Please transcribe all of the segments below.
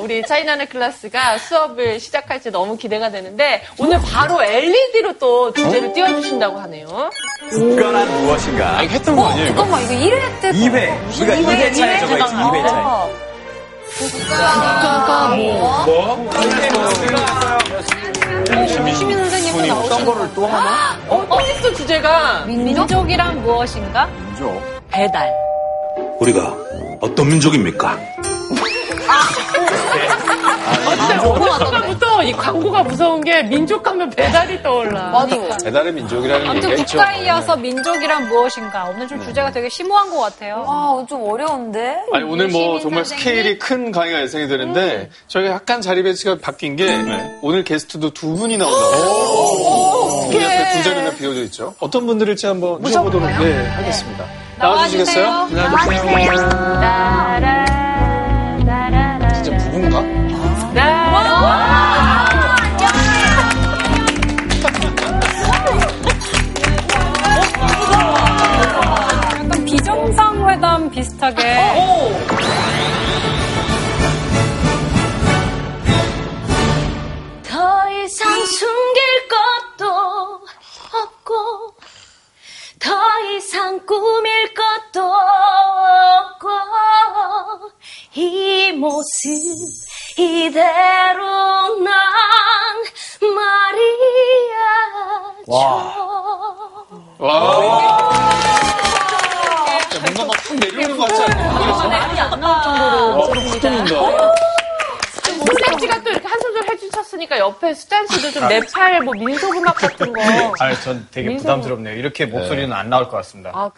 우리 차이나는 클래스가 수업을 시작할지 너무 기대가 되는데 오늘 바로 LED로 또 주제를 어? 띄워주신다고 하네요. 국가란 무엇인가? 아, 이거 했던 거 아니에요? 이거? 잠깐만, 이거 1회 때. 2회. 우리가 2회 차에 적어 있지, 2회 차에. 국가가 뭐? 뭐? 시민 선생님도 어떤 거를 또 하나? 어, 또 있어, 주제가. 민족 이란 무엇인가? 민족. 배달. 우리가 어떤 민족입니까? 어제부터 이 광고가 무서운 게 민족 하면 배달이 떠올라. 맞아. 배달의 민족이라는 아무튼 얘기가 있죠. 국가에 이어서 민족이란 무엇인가? 오늘 좀 주제가 되게 심오한 것 같아요. 와, 좀 어려운데? 아니 오늘 뭐 시민 정말 선생님? 스케일이 큰 강의가 예상이 되는데 저희가 약간 자리 배치가 바뀐 게 오늘 게스트도 두 분이 나온다고 우리 옆에 두 자리나 비어져 있죠. 어떤 분들일지 한번 모셔보도록 네, 하겠습니다. 나와주시겠어요? 나와주세요. 진짜 부부인가? 비슷하게. 더 이상 숨길 것도 없고 더 이상 꾸밀 것도 없고 이 모습 이대로 난 말이야 와. 야, 뭔가 막확 내려오는 것 같지 않아요? 말이 안 나올 정도로 어, 확 뚫는다. 스태치가 또 이렇게 한숨 좀 해주셨으니까 옆에 스탠스도 좀 네팔 뭐 민속 음악 같은 거. 아, 전 되게 민소- 부담스럽네요. 이렇게 목소리는 안 나올 것 같습니다. 아,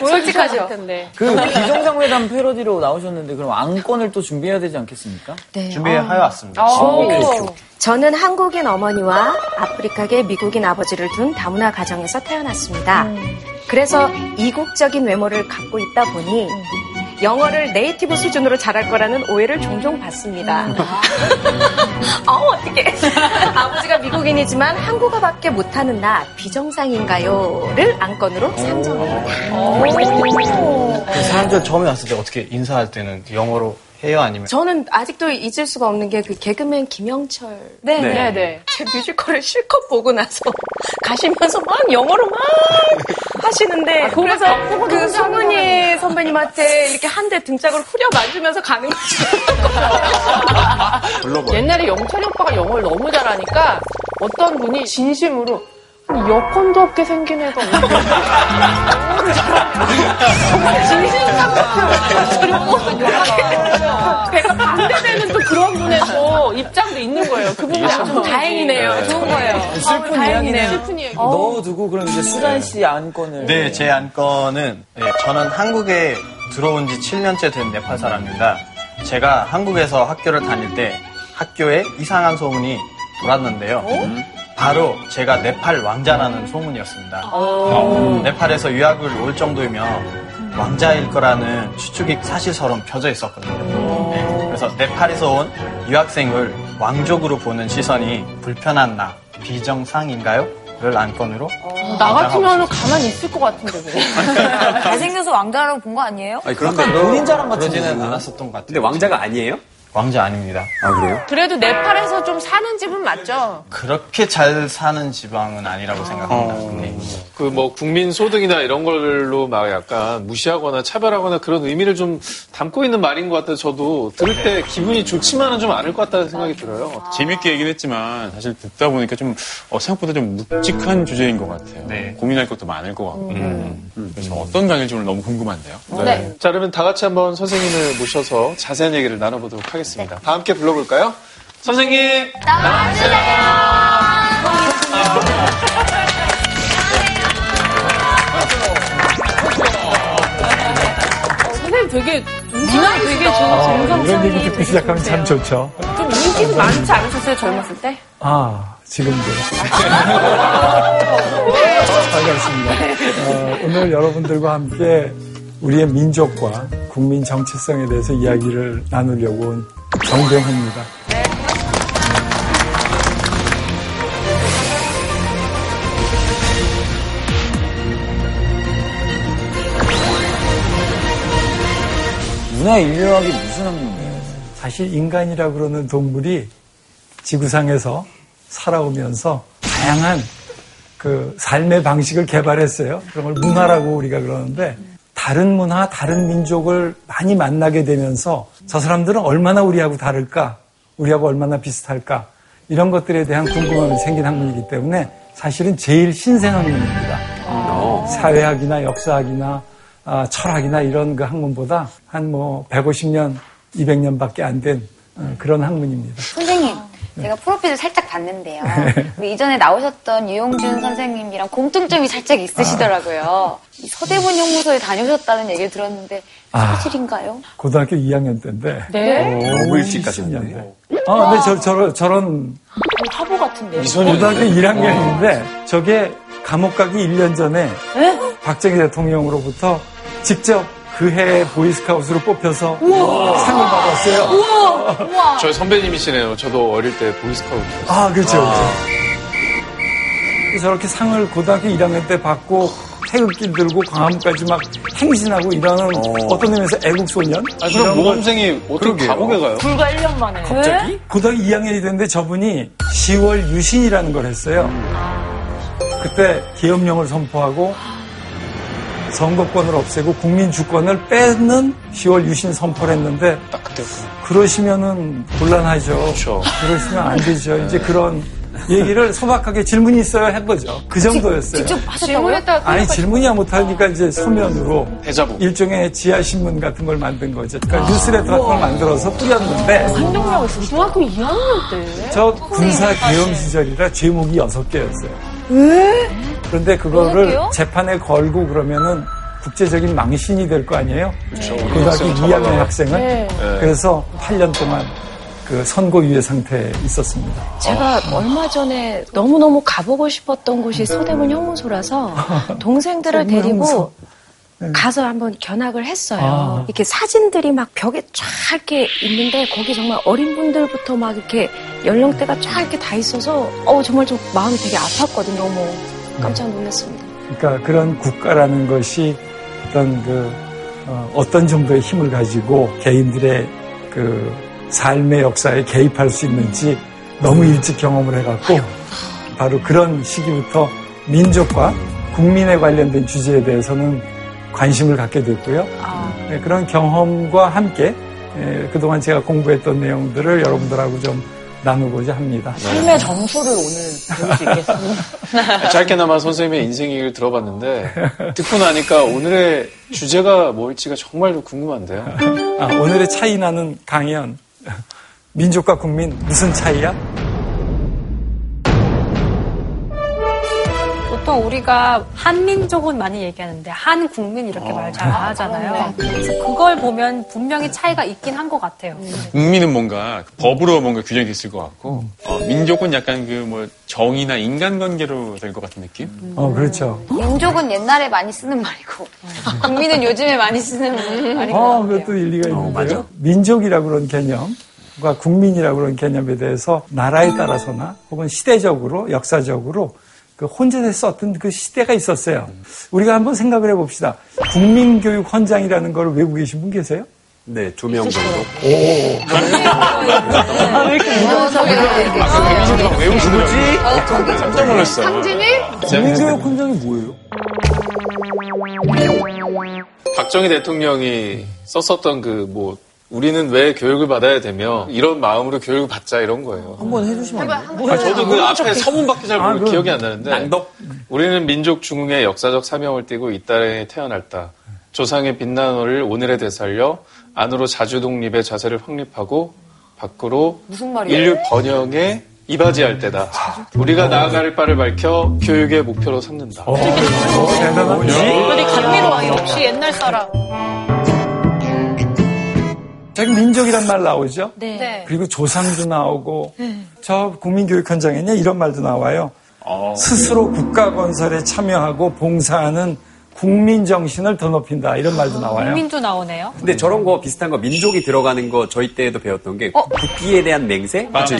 솔직하실 텐데. 그 비정상회담 패러디로 나오셨는데 그럼 안건을 또 준비해야 되지 않겠습니까? 준비해 왔습니다. 저는 한국인 어머니와 아프리카계 미국인 아버지를 둔 다문화 가정에서 태어났습니다. 그래서 이국적인 외모를 갖고 있다 보니 영어를 네이티브 수준으로 잘할 거라는 오해를 종종 받습니다. 어, 어떡해. 아버지가 미국인이지만 한국어밖에 못하는 나 비정상인가요?를 안건으로 상정합니다. 그 사람들 처음에 왔을 때 어떻게 인사할 때는 영어로 해요? 아니면? 저는 아직도 잊을 수가 없는 게 그 개그맨 김영철. 네, 네, 네. 제 뮤지컬을 실컷 보고 나서 가시면서 막 영어로 막 하시는데 그래서 그 송은이 선배님한테 이렇게 한 대 등짝을 후려 맞으면서 가는 거죠. 옛날에 영철이 오빠가 영어를 너무 잘하니까 어떤 분이 진심으로 여권도 없게 생긴 애가. 정말 진심상 같아요. 배가 반대되는 또 그런 분의 또 입장도 있는 거예요. 그분이 아주 다행이네요. 좋은 거예요. 슬픈 다행이네요. 이야기네요. 슬픈 이야기. 넣어두고 그럼 이제 수잔 씨 안건을. 네, 제 안건은 네, 저는 한국에 들어온 지 7년째 된 네팔 사람입니다. 제가 한국에서 학교를 다닐 때 학교에 이상한 소문이 돌았는데요. 바로 제가 네팔 왕자라는 소문이었습니다. 네팔에서 유학을 올 정도이면 왕자일 거라는 추측이 사실처럼 펴져 있었거든요. 네, 그래서 네팔에서 온 유학생을 왕족으로 보는 시선이 불편한 나, 비정상인가요? 를 안건으로 나 같으면 가만히 있을 것 같은데. 왜. 잘생겨서 왕자라고 본 거 아니에요? 아니, 그런데 본인 자랑 같은 그러지는 거는 않았었던 것 같아요. 근데 왕자가 아니에요? 왕자 아닙니다. 아, 그래요? 그래도 네팔에서 좀 사는 집은 맞죠? 그렇게 잘 사는 지방은 아니라고 생각합니다. 네. 그 뭐 국민 소득이나 이런 걸로 막 약간 무시하거나 차별하거나 그런 의미를 좀 담고 있는 말인 것 같아서 저도 들을 때 기분이 좋지만은 좀 않을 것 같다는 생각이 들어요. 재밌게 얘기는 했지만 사실 듣다 보니까 좀 어, 생각보다 좀 묵직한 주제인 것 같아요. 네. 고민할 것도 많을 것 같고. 음. 그래서 어떤 강의일지 오늘 너무 궁금한데요. 네. 자, 그러면 다 같이 한번 선생님을 모셔서 자세한 얘기를 나눠보도록 하겠습니다. 다 함께 불러볼까요? 선생님! 선생님 되게 문화 되게 좋은 정성이 이런 얘기 듣고 시작하면 참 좋죠. 좀 인기 많지 않으셨어요 젊었을 때? 아, 지금도. 반갑습니다. 어, 오늘 여러분들과 함께 우리의 민족과 국민 정체성에 대해서 이야기를 나누려고 온 정병호입니다. 문화 인류학이 무슨 학문이에요? 사실 인간이라고 그러는 동물이 지구상에서 살아오면서 다양한 그 삶의 방식을 개발했어요. 그런 걸 문화라고 우리가 그러는데 다른 문화, 다른 민족을 많이 만나게 되면서 저 사람들은 얼마나 우리하고 다를까? 우리하고 얼마나 비슷할까? 이런 것들에 대한 궁금함이 생긴 학문이기 때문에 사실은 제일 신생 학문입니다. 사회학이나 역사학이나 아, 철학이나 이런 그 학문보다 한 뭐 150년, 200년밖에 안 된 그런 학문입니다. 선생님, 제가 프로필을 살짝 봤는데요. 우리 이전에 나오셨던 유용준 선생님이랑 공통점이 살짝 있으시더라고요. 이 서대문 형무소에 다녀오셨다는 얘기를 들었는데 아. 사실인가요? 고등학교 2학년 때인데. 네? 너무 일찍 가셨는데. 아, 근데 저, 저, 저런 화보 같은데. 고등학교 1학년인데 저게 감옥 가기 1년 전에 박정희 대통령으로부터 직접 그해 보이스카우트로 뽑혀서 상을 받았어요. 우와! 우와! 저희 선배님이시네요. 저도 어릴 때 보이스카우트. 아, 그렇죠. 그렇죠. 저렇게 상을 고등학교 1학년 때 받고 태극기 들고 광화문까지 막 행진하고 이러는 어. 떤 의미에서 애국소년? 아, 그럼 모범생이 어떻게 감옥에 가요? 불과 1년 만에. 갑자기? 고등학교 2학년이 됐는데 저분이 10월 유신이라는 걸 했어요. 그때 계엄령을 선포하고 선거권을 없애고 국민 주권을 뺏는 10월 유신 선포를 했는데 딱 그때였구나. 그러시면은 곤란하죠. 그렇죠. 그러시면 안 되죠. 이제 그런 얘기를 소박하게 질문이 있어요 해보죠. 그 정도였어요. 직접 하셨다고요? 아니 질문이야 못하니까 이제 서면으로 대자보. 일종의 지하 신문 같은 걸 만든 거죠. 그러니까 뉴스레터 같은 걸 만들어서 뿌렸는데 한동력 있어. 중학교 2학년 때. 저 군사 계엄 시절이라 제목이 여섯 개였어요. 그런데 그거를? 재판에 걸고 그러면은 국제적인 망신이 될 거 아니에요? 그렇죠. 고등학교 학생을 2학년 잡아가고. 학생은. 네. 네. 그래서 8년 동안 그 선고유예 상태에 있었습니다. 제가 얼마 전에 너무너무 가보고 싶었던 곳이 서대문 형무소라서 동생들을 데리고 형무소. 가서 한번 견학을 했어요. 아. 이렇게 사진들이 막 벽에 쫙 이렇게 있는데 거기 정말 어린 분들부터 막 이렇게 연령대가 쫙 이렇게 다 있어서 어 정말 좀 마음이 되게 아팠거든요. 너무 깜짝 놀랐습니다. 그러니까 그런 국가라는 것이 어떤 그 어, 떤 정도의 힘을 가지고 개인들의 그 삶의 역사에 개입할 수 있는지 너무 일찍 경험을 해갖고 바로 그런 시기부터 민족과 국민에 관련된 주제에 대해서는 관심을 갖게 됐고요. 네, 그런 경험과 함께 예, 그동안 제가 공부했던 내용들을 여러분들하고 좀 나누고자 합니다. 삶의 정수를 오늘 들을 수 있겠습니다. 짧게나마 선생님의 인생 얘기를 들어봤는데 듣고 나니까 오늘의 주제가 뭘지가 정말로 궁금한데요. 아, 오늘의 차이 나는 강연. 민족과 국민 무슨 차이야? 보통 우리가 한민족은 많이 얘기하는데 한 국민 이렇게 말잘 안 하잖아요. 그래서 그걸 보면 분명히 차이가 있긴 한 것 같아요. 국민은 뭔가 법으로 뭔가 규정이 있을 것 같고 어, 민족은 약간 그 뭐 정의나 인간관계로 될 것 같은 느낌? 어, 그렇죠. 민족은 옛날에 많이 쓰는 말이고 국민은 요즘에 많이 쓰는 말인 것 어, 같아요. 그것도 일리가 있는데요. 민족이라고 그런 개념과 국민이라고 그런 개념에 대해서 나라에 따라서나 혹은 시대적으로, 역사적으로 그 혼재돼 썼던 그 시대가 있었어요. 우리가 한번 생각을 해봅시다. 국민교육 헌장이라는 걸 외우고 계신 분 계세요? 네, 두 명 정도. 오. 아, 왜 이렇게 데뷔신데 막 외우시더라고요. 깜짝 놀랐어요. 국민교육 헌장이 뭐예요? 박정희 대통령이 썼었던 그 뭐 우리는 왜 교육을 받아야 되며 이런 마음으로 교육을 받자 이런 거예요. 한번 해주시면 안 돼요? 아, 저도 그 앞에 서문밖에 잘 모르고 아, 그 기억이 안 나는데 우리는 민족 중흥의 역사적 사명을 띠고 이 땅에 태어났다. 조상의 빛난 오를 오늘에 되살려 안으로 자주 독립의 자세를 확립하고 밖으로 무슨 말이야? 인류 번영에 이바지할 때다. 우리가 나아갈 바를 밝혀 교육의 목표로 삼는다. 어, 대단하네. 어디 감미로워. 역시 옛날 사람. 자기 민족이란 말 나오죠? 네. 그리고 조상도 나오고 저 국민교육 현장에는 이런 말도 나와요. 스스로 국가 건설에 참여하고 봉사하는 국민 정신을 더 높인다 이런 말도 나와요. 국민도 나오네요. 근데 저런 거 비슷한 거 민족이 들어가는 거 저희 때에도 배웠던 게 국기에 대한 맹세? 맞죠?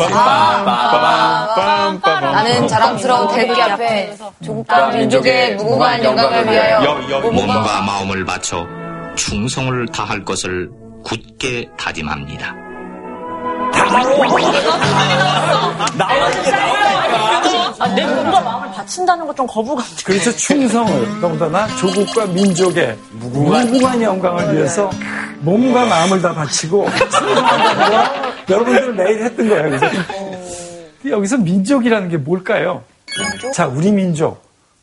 나는 자랑스러운 태극기 앞에 조국과 민족의 무궁한 영광을 위하여 몸과 마음을 바쳐 충성을 다할 것을 굳게 다짐합니다. 아, 내 몸과 마음을 바친다는 것 좀 거부감. 그래서 충성을 더군다나 조국과 민족의 무궁한 영광을 위해서 몸과 마음을 다 바치고 여러분들 매일 했던 거예요. 그래서 여기서 민족이라는 게 뭘까요? 자, 우리 민족.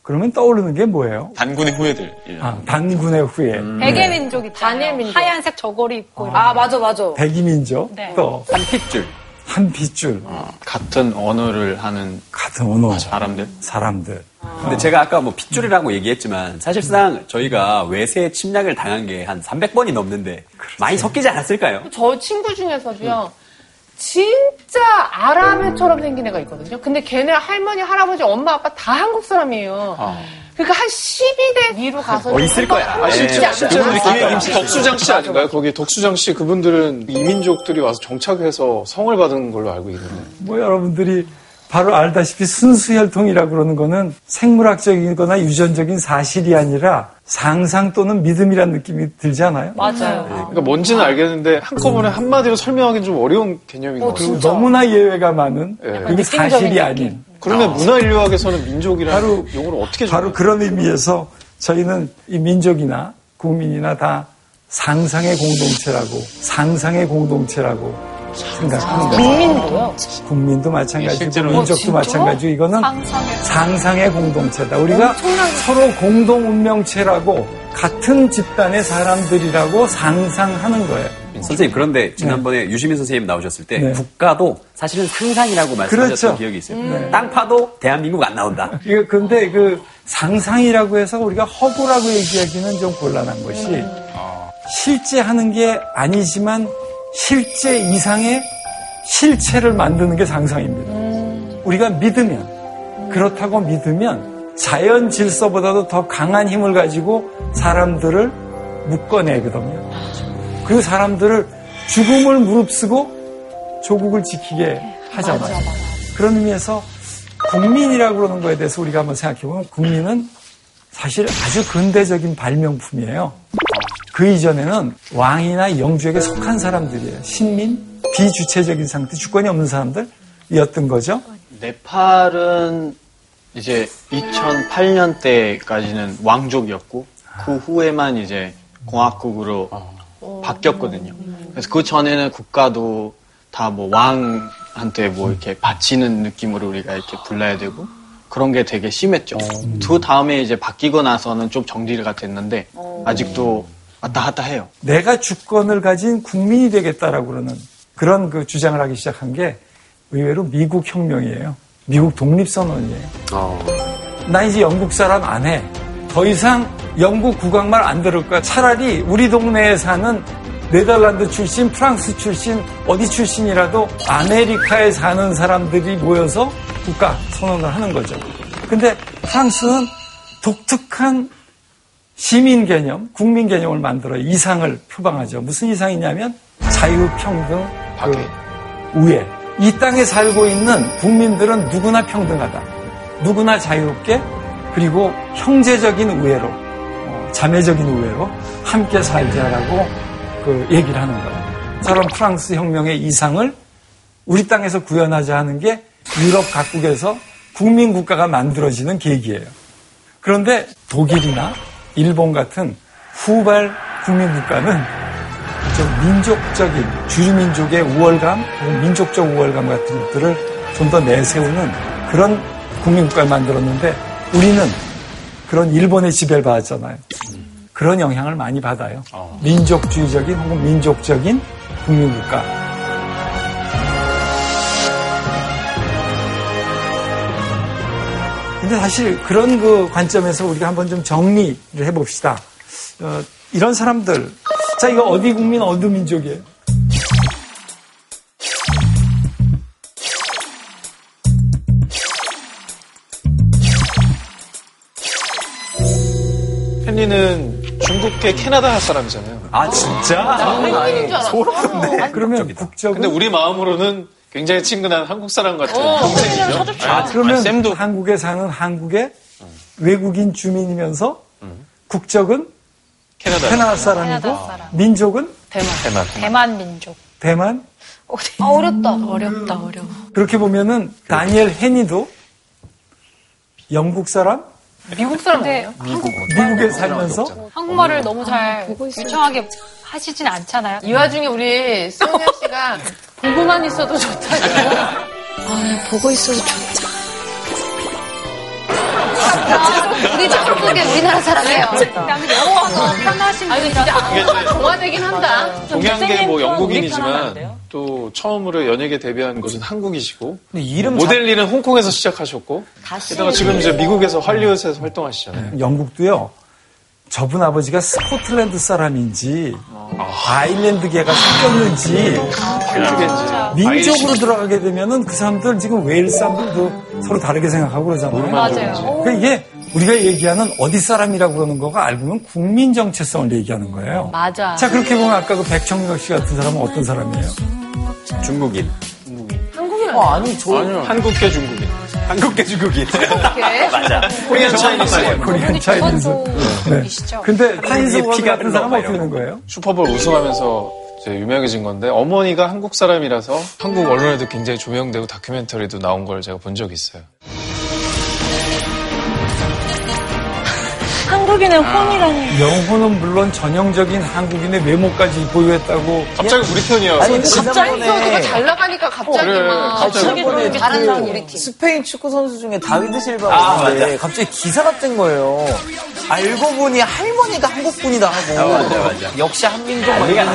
그러면 떠오르는 게 뭐예요? 단군의 후예들. 아, 단군의 후예. 백예민족이 단예민족. 하얀색 저고리 입고. 아, 맞아, 맞아. 백이민족. 네. 또 한 핏줄. 한 핏줄. 같은 언어를 하는 같은 언어. 사람들. 사람들. 근데 제가 아까 뭐 핏줄이라고 얘기했지만 사실상 저희가 외세 침략을 당한 게 한 300번이 넘는데 많이 섞이지 않았을까요? 저 친구 중에서도요. 진짜 아랍애처럼 생긴 애가 있거든요. 근데 걔네 할머니, 할아버지, 엄마, 아빠 다 한국 사람이에요. 그러니까 한 12대 위로 가서 어, 있을 거야. 아, 실제, 실제로 느낌이 덕수장 씨 아닌가요? 거기 덕수장 씨 그분들은 이민족들이 와서 정착해서 성을 받은 걸로 알고 있는데. 뭐 여러분들이 바로 알다시피 순수혈통이라고 그러는 거는 생물학적이거나 유전적인 사실이 아니라 상상 또는 믿음이라는 느낌이 들잖아요. 맞아요. 그러니까 뭔지는 알겠는데 한꺼번에 한마디로 설명하기는 좀 어려운 개념인 것 그리고 같아요. 너무나 예외가 많은 그게 사실이 아닌. 그러면 문화인류학에서는 민족이라는 바로 용어를 어떻게 바로 그런 의미에서 저희는 이 민족이나 국민이나 다 상상의 공동체라고 상상의 공동체라고 생각하는 거예요. 국민도요? 국민도 마찬가지고 실제로 민족도 진짜? 마찬가지고 이거는 상상의 상상의 공동체다. 우리가 서로 공동 운명체라고 같은 집단의 사람들이라고 상상하는 거예요. 선생님 그런데 지난번에 유시민 선생님 나오셨을 때 네. 국가도 사실은 상상이라고 말씀하셨던 그렇죠. 기억이 있어요. 음. 땅 파도 대한민국 안 나온다. 이거 근데 그 상상이라고 해서 우리가 허구라고 얘기하기는 좀 곤란한 것이 실제 하는 게 아니지만 실제 이상의 실체를 만드는 게 상상입니다. 우리가 믿으면 그렇다고 믿으면 자연 질서보다도 더 강한 힘을 가지고 사람들을 묶어내거든요. 그리고 사람들을 죽음을 무릅쓰고 조국을 지키게 하잖아요. 그런 의미에서 국민이라고 그러는 거에 대해서 우리가 한번 생각해 보면 국민은 사실 아주 근대적인 발명품이에요. 그 이전에는 왕이나 영주에게 속한 사람들이에요. 신민, 비주체적인 상태, 주권이 없는 사람들이었던 거죠. 네팔은 이제 2008년 때까지는 왕족이었고 그 후에만 이제 공화국으로 바뀌었거든요. 그래서 그 전에는 국가도 다 뭐 왕한테 뭐 이렇게 바치는 느낌으로 우리가 이렇게 불러야 되고 그런 게 되게 심했죠. 그 다음에 이제 바뀌고 나서는 좀 정리가 됐는데 아직도 왔다 갔다 해요. 내가 주권을 가진 국민이 되겠다라고 그러는 그런 그 주장을 하기 시작한 게 의외로 미국 혁명이에요. 미국 독립선언이에요. 나 이제 영국 사람 안 해. 더 이상 영국 국왕말 안 들을 거야. 차라리 우리 동네에 사는 네덜란드 출신, 프랑스 출신, 어디 출신이라도 아메리카에 사는 사람들이 모여서 국가 선언을 하는 거죠. 근데 프랑스는 독특한 시민 개념, 국민 개념을 만들어 이상을 표방하죠. 무슨 이상이냐면 자유, 평등, 그 우애. 이 땅에 살고 있는 국민들은 누구나 평등하다. 누구나 자유롭게 그리고 형제적인 우애로, 어, 자매적인 우애로 함께 살자라고 그 얘기를 하는 거예요. 저런 프랑스 혁명의 이상을 우리 땅에서 구현하자 하는 게 유럽 각국에서 국민 국가가 만들어지는 계기예요. 그런데 독일이나 일본 같은 후발 국민 국가는 좀 민족적인 주류민족의 우월감, 민족적 우월감 같은 것들을 좀 더 내세우는 그런 국민 국가를 만들었는데 우리는 그런 일본의 지배를 받았잖아요. 그런 영향을 많이 받아요. 민족주의적인 혹은 민족적인 국민 국가. 근데 사실 그런 그 관점에서 우리가 한번 좀 정리를 해봅시다. 어, 이런 사람들. 자, 이거 어디 국민, 어디 민족이에요? 헨리는 중국계 캐나다 사람이잖아요. 아 진짜? 소름 그러면 국적은 근데 우리 마음으로는 굉장히 친근한 한국 사람 같은 동생이죠. 아, 그러면 한국에 사는 한국의 외국인 주민이면서 국적은 캐나다. 캐나다 사람이고 캐나다 사람. 민족은 대만. 대만. 대만 민족. 대만. 아, 어렵다. 어렵다, 어려워. 그렇게 보면은 다니엘 헤니도 영국 사람? 미국 사람이에요? 미국에 살면서 한국말을 너무 잘 유창하게 하시진 않잖아요. 이 와중에 우리 소녀 씨가 보고만 있어도 좋다고. 아, 보고 있어도 좋다. 우리 한국에 우리나라 사람이에요. 나는 영어가 더 편하신 아니, 진짜 한국말 동화되긴 한다. 동양계 뭐 영국인이지만? 또 처음으로 연예계 데뷔한 곳은 한국이시고 근데 이름 모델 일은 홍콩에서 시작하셨고 게다가 지금 이제 미국에서 할리우드에서 활동하시잖아요. 영국도요. 저분 아버지가 스코틀랜드 사람인지 아일랜드계가 섞였는지 민족으로 들어가게 되면은 그 사람들 지금 웨일 사람들도 서로 다르게 생각하고 그러잖아요. 맞아요. 그러니까 이게 우리가 얘기하는 어디 사람이라고 그러는 거가 알고 보면 국민 정체성을 얘기하는 거예요. 맞아. 자 그렇게 보면 아까 그 백청각 씨 같은 사람은 어떤 사람이에요? 중국인. 한국인 어, 아니, 저. 한국계 중국인. 한국계 중국인. 맞아. 코리안 차이니스. 코리안 차이니즈. 네. 이시죠? 근데 하인즈 원 피가 같은 어떻게 되는 거예요? 슈퍼볼 우승하면서 이제 유명해진 건데 어머니가 한국 사람이라서 한국 언론에도 굉장히 조명되고 다큐멘터리도 나온 걸 제가 본 적이 있어요. 한국인의 혼이라니. 영혼은 물론 전형적인 한국인의 외모까지 보유했다고. 갑자기 우리 편이야. 아니, 갑자기 에피소드가 잘 나가니까 갑자기 그래, 막. 갑자기 저번에 잘하는 사람 그 우리 팀. 스페인 축구 선수 중에 다비드 실바가 아, 있는데 갑자기 기사가 뜬 거예요. 알고 보니 할머니가 한국 분이다 하고. 아, 맞아, 맞아. 역시 한민족 아주 그냥.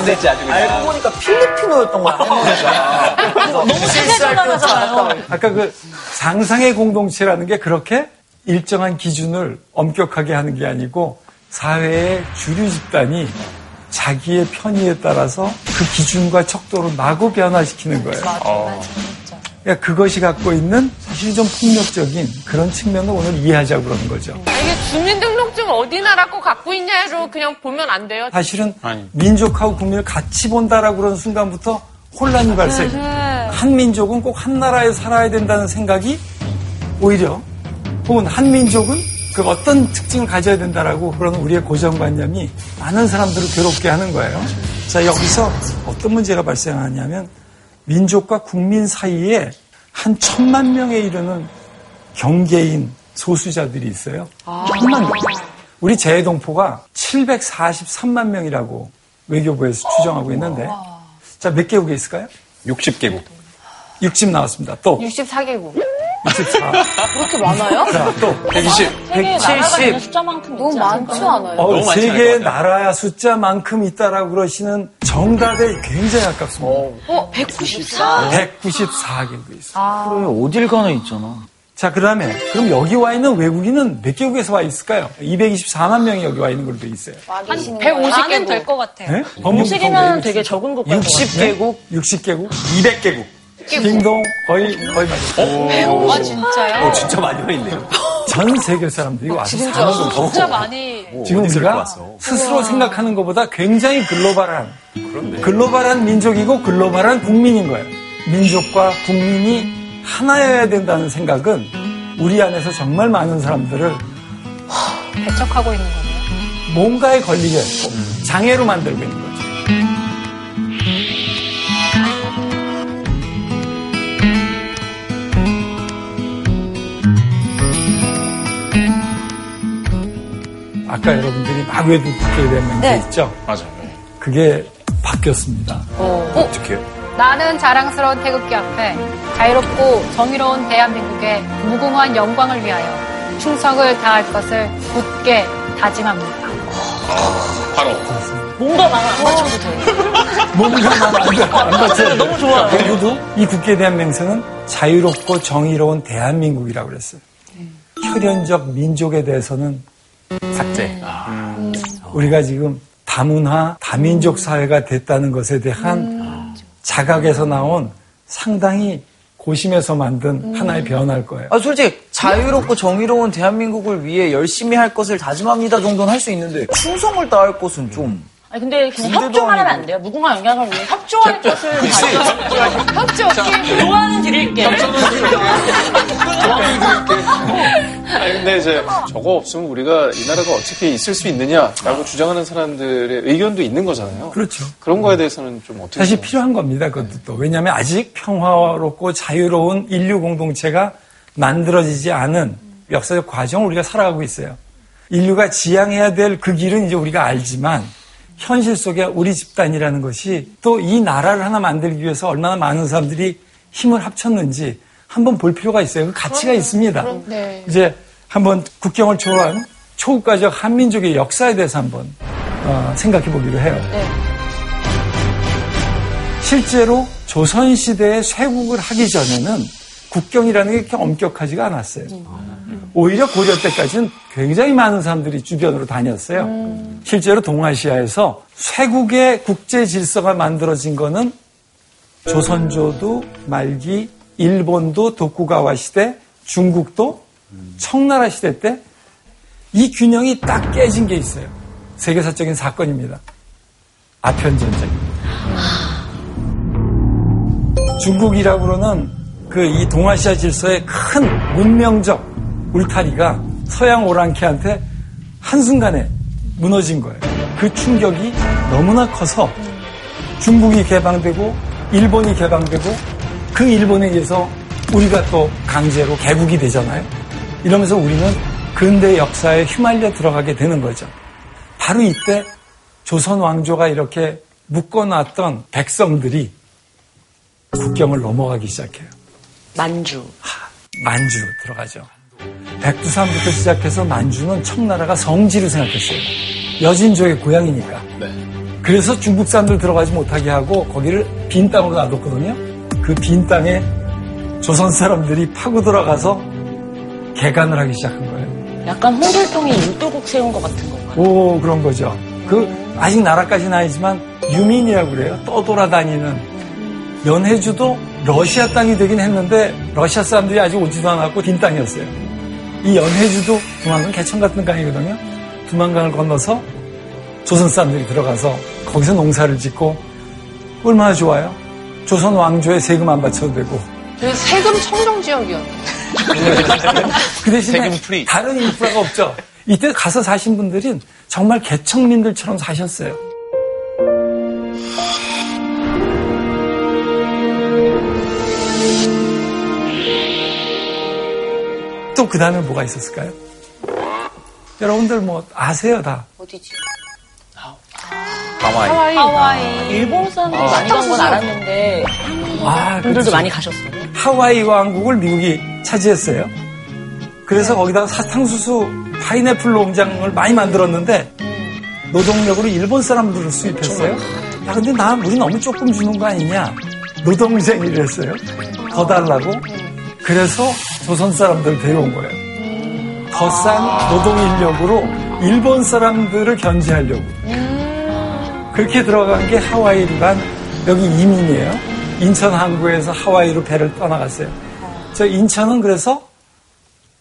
알고 보니까 필리핀어였던 거야 할머니가. 너무 세게 나가잖아요. 아까 그 상상의 공동체라는 게 그렇게 일정한 기준을 엄격하게 하는 게 아니고 사회의 주류 집단이 자기의 편의에 따라서 그 기준과 척도를 마구 변화시키는 거예요. 그러니까 그것이 갖고 있는 사실 좀 폭력적인 그런 측면을 오늘 이해하자고 그러는 거죠. 이게 주민등록증 어디 나라 거 갖고 있냐로 그냥 보면 안 돼요. 사실은 아니. 민족하고 국민을 같이 본다라고 그러는 순간부터 혼란이 발생. 한 민족은 꼭 한 나라에 살아야 된다는 생각이 오히려 혹은 한 민족은 그 어떤 특징을 가져야 된다라고 그런 우리의 고정관념이 많은 사람들을 괴롭게 하는 거예요. 자, 여기서 어떤 문제가 발생하냐면 민족과 국민 사이에 한 천만 명에 이르는 경계인 소수자들이 있어요. 천만 명. 우리 재해동포가 743만 명이라고 외교부에서 추정하고 있는데 자, 몇 개국에 있을까요? 60개국. 60 나왔습니다. 또 64개국. 64. 그렇게 많아요? 자, 또 120. 세계 나라가 있는 170. 숫자만큼 너무 많지? 않아요? 어, 너무 같아요. 나라야 숫자만큼 있다라고 그러시는 정답에 굉장히 가깝습니다. 어, 194? 194 개국에 있어요. 그래, 어딜 가나 있잖아. 자, 그 다음에, 그럼 여기 와 있는 외국인은 몇 개국에서 와 있을까요? 224만 명이 여기 와 있는 걸로 돼 있어요. 한 거예요? 150개는 될 것 같아요. 네? 60이면 되게 적은 것 같아요. 60개국? 60개국? 200개국. 딩동 거의, 거의 맞았어요. 아, 진짜요? 어, 진짜 많이 와 있네요. 전 세계 사람들이 와서 사는 거죠. 진짜 많이. 지금 우리가? 스스로 생각하는 것보다 굉장히 글로벌한 글로벌한 민족이고 글로벌한 국민인 거예요. 민족과 국민이 하나여야 된다는 생각은 우리 안에서 정말 많은 사람들을 배척하고 있는 거네요. 뭔가에 걸리게 했고 장애로 만들고 있는 거죠. 아까 여러분들이 막 외도 듣게 되는 게 네. 있죠. 맞아요. 네. 그게 바뀌었습니다. 어떻게요? 나는 자랑스러운 태극기 앞에 자유롭고 정의로운 대한민국의 무궁한 영광을 위하여 충성을 다할 것을 굳게 다짐합니다. 바로. 뭔가 나안 맞춰도 돼요. 뭔가 안 맞춰요. 너무 좋아요. 누구도 이 국기에 대한 맹세는 자유롭고 정의로운 대한민국이라고 그랬어요. 혈연적 민족에 대해서는 삭제. 우리가 지금 다문화, 다민족 사회가 됐다는 것에 대한 자각에서 나온 상당히 고심해서 만든 하나의 변화일 거예요. 아, 솔직히 자유롭고 정의로운 대한민국을 위해 열심히 할 것을 다짐합니다 정도는 할 수 있는데 충성을 다할 것은 좀 아니, 근데 그냥 협조만 하면 안 돼요. 무궁화 영향을 위해 협조할 것을. 협조. 조언은 드릴게요. 아니, 근데 이제 저거 없으면 우리가 이 나라가 어떻게 있을 수 있느냐라고 주장하는 사람들의 의견도 있는 거잖아요. 그렇죠. 그런 거에 대해서는 좀 어떻게 사실? 필요한 겁니다. 그것도 또. 왜냐하면 아직 평화롭고 자유로운 인류 공동체가 만들어지지 않은 역사적 과정을 우리가 살아가고 있어요. 인류가 지향해야 될 그 길은 이제 우리가 알지만 현실 속에 우리 집단이라는 것이 또 이 나라를 하나 만들기 위해서 얼마나 많은 사람들이 힘을 합쳤는지 한번 볼 필요가 있어요. 그 가치가 있습니다. 네. 이제 한번 국경을 초월한 초국가적 한민족의 역사에 대해서 한번 어, 생각해 보기로 해요. 실제로 조선시대에 쇄국을 하기 전에는 국경이라는 게 그렇게 엄격하지가 않았어요. 오히려 고려 때까지는 굉장히 많은 사람들이 주변으로 다녔어요. 실제로 동아시아에서 쇄국의 국제 질서가 만들어진 거는 조선조도 말기, 일본도 도쿠가와 시대, 중국도 청나라 시대 때 이 균형이 딱 깨진 게 있어요. 세계사적인 사건입니다. 아편 전쟁입니다. 중국이라고 그러는 그 이 동아시아 질서의 큰 문명적 울타리가 서양 오랑캐한테 한순간에 무너진 거예요. 그 충격이 너무나 커서 중국이 개방되고 일본이 개방되고 그 일본에 의해서 우리가 또 강제로 개국이 되잖아요. 이러면서 우리는 근대 역사에 휘말려 들어가게 되는 거죠. 바로 이때 조선 왕조가 이렇게 묶어놨던 백성들이 국경을 넘어가기 시작해요. 만주. 만주 들어가죠. 백두산부터 시작해서 만주는 청나라가 성지로 생각했어요. 여진족의 고향이니까. 그래서 중국 사람들 들어가지 못하게 하고 거기를 빈 땅으로 놔뒀거든요. 그 빈 땅에 조선 사람들이 파고 들어가서 개간을 하기 시작한 거예요. 약간 홍길동이 율도국 세운 것 같은 건가요? 오 그런 거죠. 그 아직 나라까지는 아니지만 유민이라고 그래요. 떠돌아다니는 연해주도 러시아 땅이 되긴 했는데 러시아 사람들이 아직 오지도 않았고 빈 땅이었어요. 이 연해주도 두만강 개천 같은 강이거든요. 두만강을 건너서 조선 사람들이 들어가서 거기서 농사를 짓고 얼마나 좋아요? 조선 왕조에 세금 안 바쳐도 되고 세금 청정 지역이었네. 그 대신에 세금 free. 다른 인프라가 없죠. 이때 가서 사신 분들은 정말 개척민들처럼 사셨어요. 또 그 다음에 뭐가 있었을까요? 여러분들 뭐 아세요 다. 어디지? 하와이. 하와이. 일본 사람들이 아. 많이 간 건 알았는데 아, 한국 분들도 그렇죠. 많이 가셨어요. 하와이 왕국을 미국이 차지했어요. 그래서 거기다가 사탕수수 파인애플 농장을 많이 만들었는데 노동력으로 일본 사람들을 수입했어요. 야, 근데 나 우리 너무 조금 주는 거 아니냐? 노동쟁이를 했어요. 더 달라고. 그래서 조선 사람들 데려온 거예요. 더 싼 노동 인력으로 일본 사람들을 견제하려고. 그렇게 들어간 게 하와이로 간 여기 이민이에요. 인천 항구에서 하와이로 배를 떠나갔어요. 저 인천은 그래서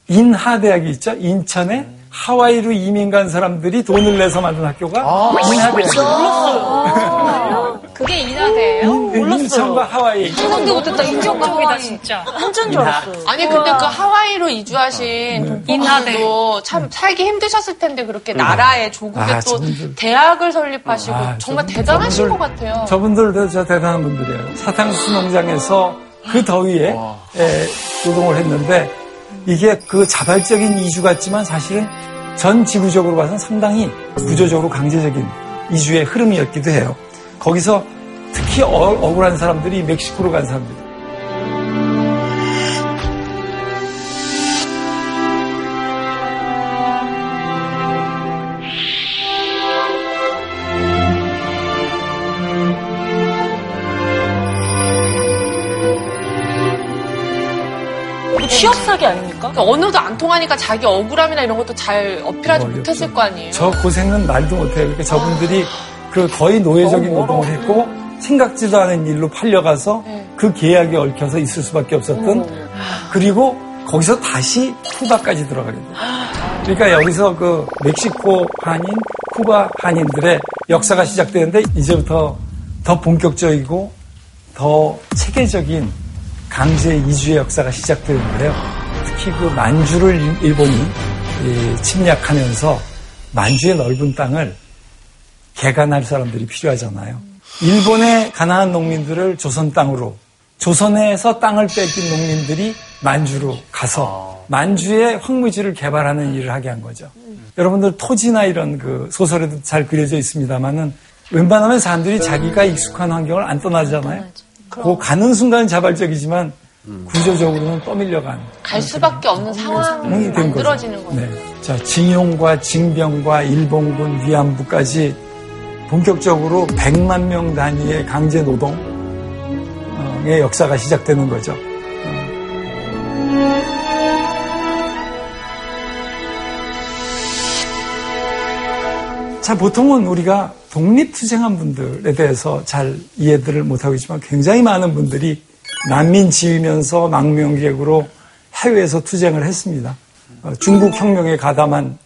인하대학이 있죠. 인천에 하와이로 이민 간 사람들이 돈을 내서 만든 학교가 인하대학이에요. 인천과 하와이. 상상도 못했다. 인정적이다 진짜. 한전 줄 알았어요. 아니 근데 그 하와이로 이주하신 동포분도 참 살기 힘드셨을 텐데 그렇게 나라에 조국에 아, 또 저분들. 대학을 설립하시고 아, 정말 저분들- 대단하신 저분들- 것 같아요. 저분들도 저 대단한 분들이에요. 사탕수수 농장에서 그 더위에 에, 노동을 했는데 이게 그 자발적인 이주 같지만 사실은 전 지구적으로 봐서는 상당히 구조적으로 강제적인 이주의 흐름이었기도 해요. 거기서 특히 어- 억울한 사람들이 멕시코로 간 사람들. 이거 취업 사기 아닙니까? 그러니까 언어도 안 통하니까 자기 억울함이나 이런 것도 잘 어필하지 어렵죠. 못했을 거 아니에요. 저 고생은 말도 못해요. 그러니까 저분들이 그 거의 노예적인 노동을 했고 생각지도 않은 일로 팔려가서 그 계약에 얽혀서 있을 수밖에 없었던 그리고 거기서 다시 쿠바까지 들어가게 돼요. 그러니까 여기서 그 멕시코 한인 쿠바 한인들의 역사가 시작되는데 이제부터 더 본격적이고 더 체계적인 강제 이주의 역사가 시작되는데요. 특히 그 만주를 일본이 침략하면서 만주의 넓은 땅을 개간할 사람들이 필요하잖아요. 일본의 가난한 농민들을 조선 땅으로, 조선에서 땅을 뺏긴 농민들이 만주로 가서 만주의 황무지를 개발하는 일을 하게 한 거죠. 여러분들 토지나 이런 그 소설에도 잘 그려져 있습니다만은 웬만하면 사람들이 자기가 익숙한 환경을 안 떠나잖아요. 그 가는 순간은 자발적이지만 구조적으로는 떠밀려간 갈 수밖에 없는 상황이 만들어지는 거죠. 네. 자, 징용과 징병과 일본군 위안부까지 본격적으로 100만 명 단위의 강제 노동의 역사가 시작되는 거죠. 자, 보통은 우리가 독립투쟁한 분들에 대해서 잘 이해들을 못하고 있지만 굉장히 많은 분들이 난민 지으면서 망명객으로 해외에서 투쟁을 했습니다. 어, 중국 혁명에 가담한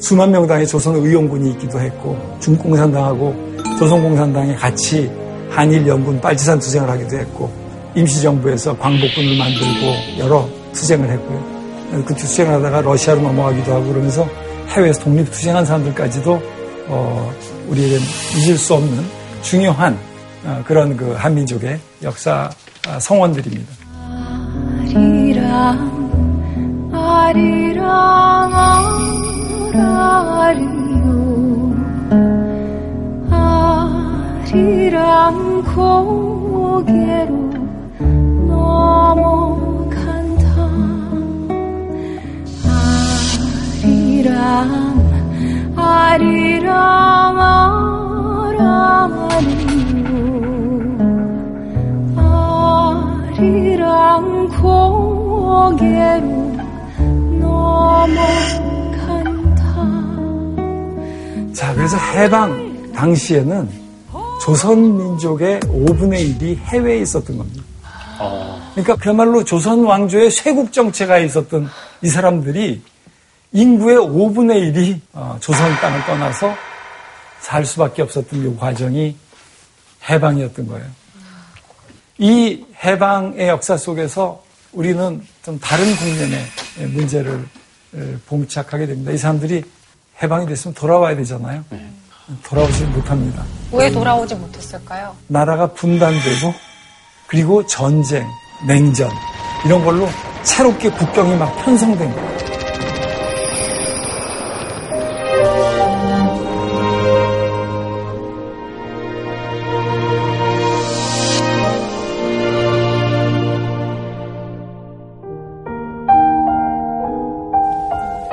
수만 명당의 조선 의용군이 있기도 했고 중공산당하고 조선공산당이 같이 한일 연군 빨치산 투쟁을 하기도 했고 임시정부에서 광복군을 만들고 여러 투쟁을 했고요. 그 투쟁을 하다가 러시아로 넘어가기도 하고 그러면서 해외에서 독립투쟁한 사람들까지도 어, 우리에게 잊을 수 없는 중요한 어, 그런 그 한민족의 역사 아, 성원들입니다. 아리랑 아리랑 아라리요. 아리랑 고개로 넘어간다. 아리랑 아리랑 아라리요. 아리랑 고개로 넘어간다 자 그래서 해방 당시에는 조선민족의 5분의 1이 해외에 있었던 겁니다. 그러니까 그야말로 조선 왕조의 쇄국 정체가 있었던 이 사람들이 인구의 5분의 1이 어, 조선 땅을 떠나서 살 수밖에 없었던 이 과정이 해방이었던 거예요. 이 해방의 역사 속에서 우리는 좀 다른 국면의 문제를 봉착하게 됩니다. 이 사람들이 해방이 됐으면 돌아와야 되잖아요. 돌아오지 못합니다. 왜 돌아오지 못했을까요? 나라가 분단되고 그리고 전쟁, 냉전 이런 걸로 새롭게 국경이 막 편성된 거예요.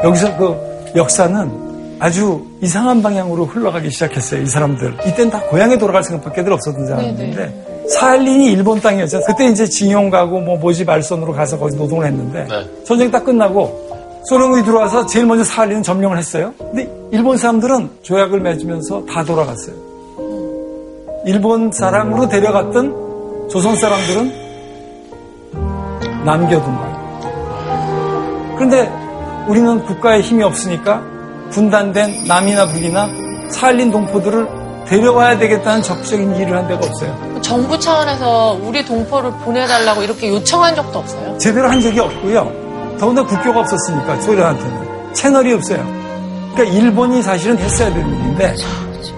여기서 그 역사는 아주 이상한 방향으로 흘러가기 시작했어요. 이 사람들. 이땐 다 고향에 돌아갈 생각밖에 들 없었던 사람들인데 사할린이 일본 땅이었죠. 그때 이제 징용 가고 뭐 모집 알선으로 가서 거기 노동을 했는데 네. 전쟁이 딱 끝나고 소련군이 들어와서 제일 먼저 사할린은 점령을 했어요. 근데 일본 사람들은 조약을 맺으면서 다 돌아갔어요. 일본 사람으로 데려갔던 조선 사람들은 남겨둔 거예요. 그런데 우리는 국가에 힘이 없으니까 분단된 남이나 북이나 살린 동포들을 데려와야 되겠다는 적극적인 일을 한 데가 없어요. 정부 차원에서 우리 동포를 보내달라고 이렇게 요청한 적도 없어요? 제대로 한 적이 없고요. 더군다나 국교가 없었으니까 소련한테는 채널이 없어요. 그러니까 일본이 사실은 했어야 되는 일인데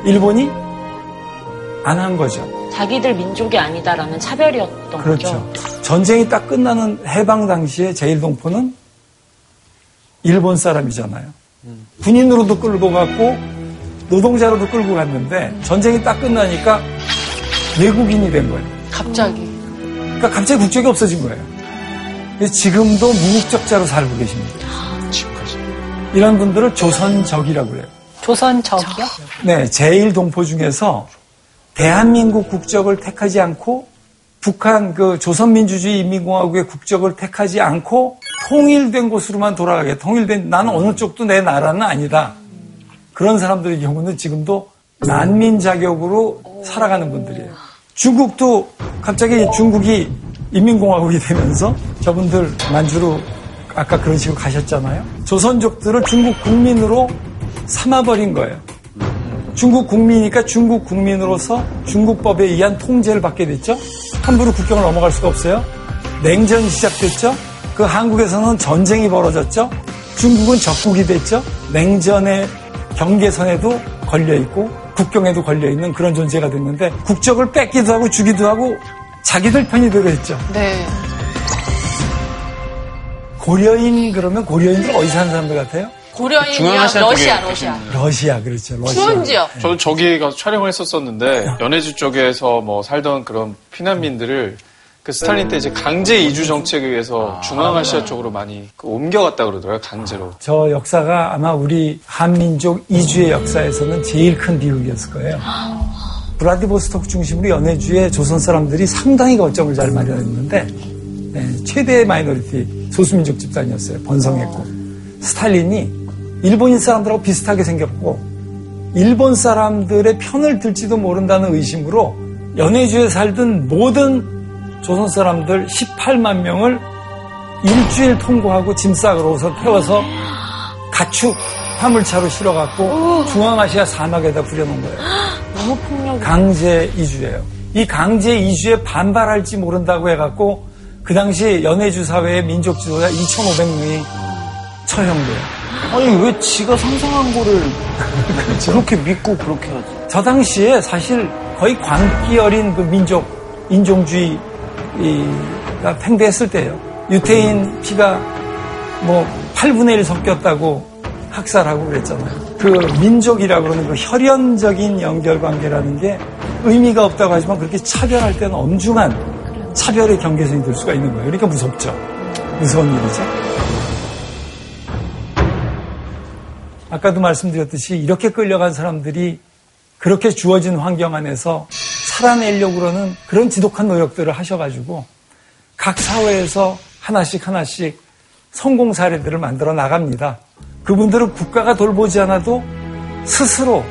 일본이 안 한 거죠. 자기들 민족이 아니다라는 차별이었던 그렇죠. 거죠. 그렇죠. 전쟁이 딱 끝나는 해방 당시에 제일 동포는 일본 사람이잖아요. 군인으로도 끌고 갔고 노동자로도 끌고 갔는데 전쟁이 딱 끝나니까 외국인이 된 거예요. 갑자기. 그러니까 갑자기 국적이 없어진 거예요. 지금도 무국적자로 살고 계십니다. 지금까지. 이런 분들을 조선적이라고 그래요. 조선적이요? 네, 제일동포 중에서 대한민국 국적을 택하지 않고 북한 그 조선민주주의 인민공화국의 국적을 택하지 않고 통일된 곳으로만 돌아가게 통일된 나는 어느 쪽도 내 나라는 아니다. 그런 사람들의 경우는 지금도 난민 자격으로 살아가는 분들이에요. 중국도 갑자기 중국이 인민공화국이 되면서 저분들 만주로 아까 그런 식으로 가셨잖아요. 조선족들을 중국 국민으로 삼아버린 거예요. 중국 국민이니까 중국 국민으로서 중국법에 의한 통제를 받게 됐죠. 함부로 국경을 넘어갈 수가 없어요. 냉전이 시작됐죠. 그 한국에서는 전쟁이 벌어졌죠. 중국은 적국이 됐죠. 냉전의 경계선에도 걸려 있고 국경에도 걸려 있는 그런 존재가 됐는데 국적을 뺏기도 하고 주기도 하고 자기들 편이 되고 했죠. 네. 고려인 그러면 고려인들 어디 사는 사람들 같아요? 쪽에 러시아, 러시아. 러시아 그렇죠. 러시아. 추운 지역. 저도 저기 가서 촬영을 했었었는데 연해주 쪽에서 뭐 살던 그런 피난민들을 그 스탈린 때 이제 강제 이주 정책에 의해서 중앙아시아 쪽으로 많이 그 옮겨갔다 그러더라고요 강제로. 저 역사가 아마 우리 한민족 이주의 역사에서는 제일 큰 비극이었을 거예요. 블라디보스토크 중심으로 연해주의 조선 사람들이 상당히 거점을 잘 마련했는데 네, 최대의 minority 소수민족 집단이었어요. 번성했고 스탈린이 일본인 사람들하고 비슷하게 생겼고 일본 사람들의 편을 들지도 모른다는 의심으로 연해주에 살던 모든 조선 사람들 18만 명을 일주일 통고하고 짐 싸 그래서 태워서 가축 화물차로 실어갖고 중앙아시아 사막에다 부려놓은 거예요. 너무 폭력. 강제 이주예요. 이 강제 이주에 반발할지 모른다고 해갖고 그 당시 연해주 사회의 민족 지도자 2,500명이 처형돼요. 아니 왜 지가 상상한 거를 그렇게 믿고 그렇게 하지? 저 당시에 사실 거의 광기 어린 그 민족 인종주의 가 팽배했을 때예요. 유태인 피가 뭐 8분의 1 섞였다고 학살하고 그랬잖아요. 그 민족이라고 그러는 그 혈연적인 연결관계라는 게 의미가 없다고 하지만 그렇게 차별할 때는 엄중한 차별의 경계선이 될 수가 있는 거예요. 그러니까 무섭죠. 무서운 일이죠. 아까도 말씀드렸듯이 이렇게 끌려간 사람들이 그렇게 주어진 환경 안에서 살아내려고 그러는 그런 지독한 노력들을 하셔가지고 각 사회에서 하나씩 하나씩 성공 사례들을 만들어 나갑니다. 그분들은 국가가 돌보지 않아도 스스로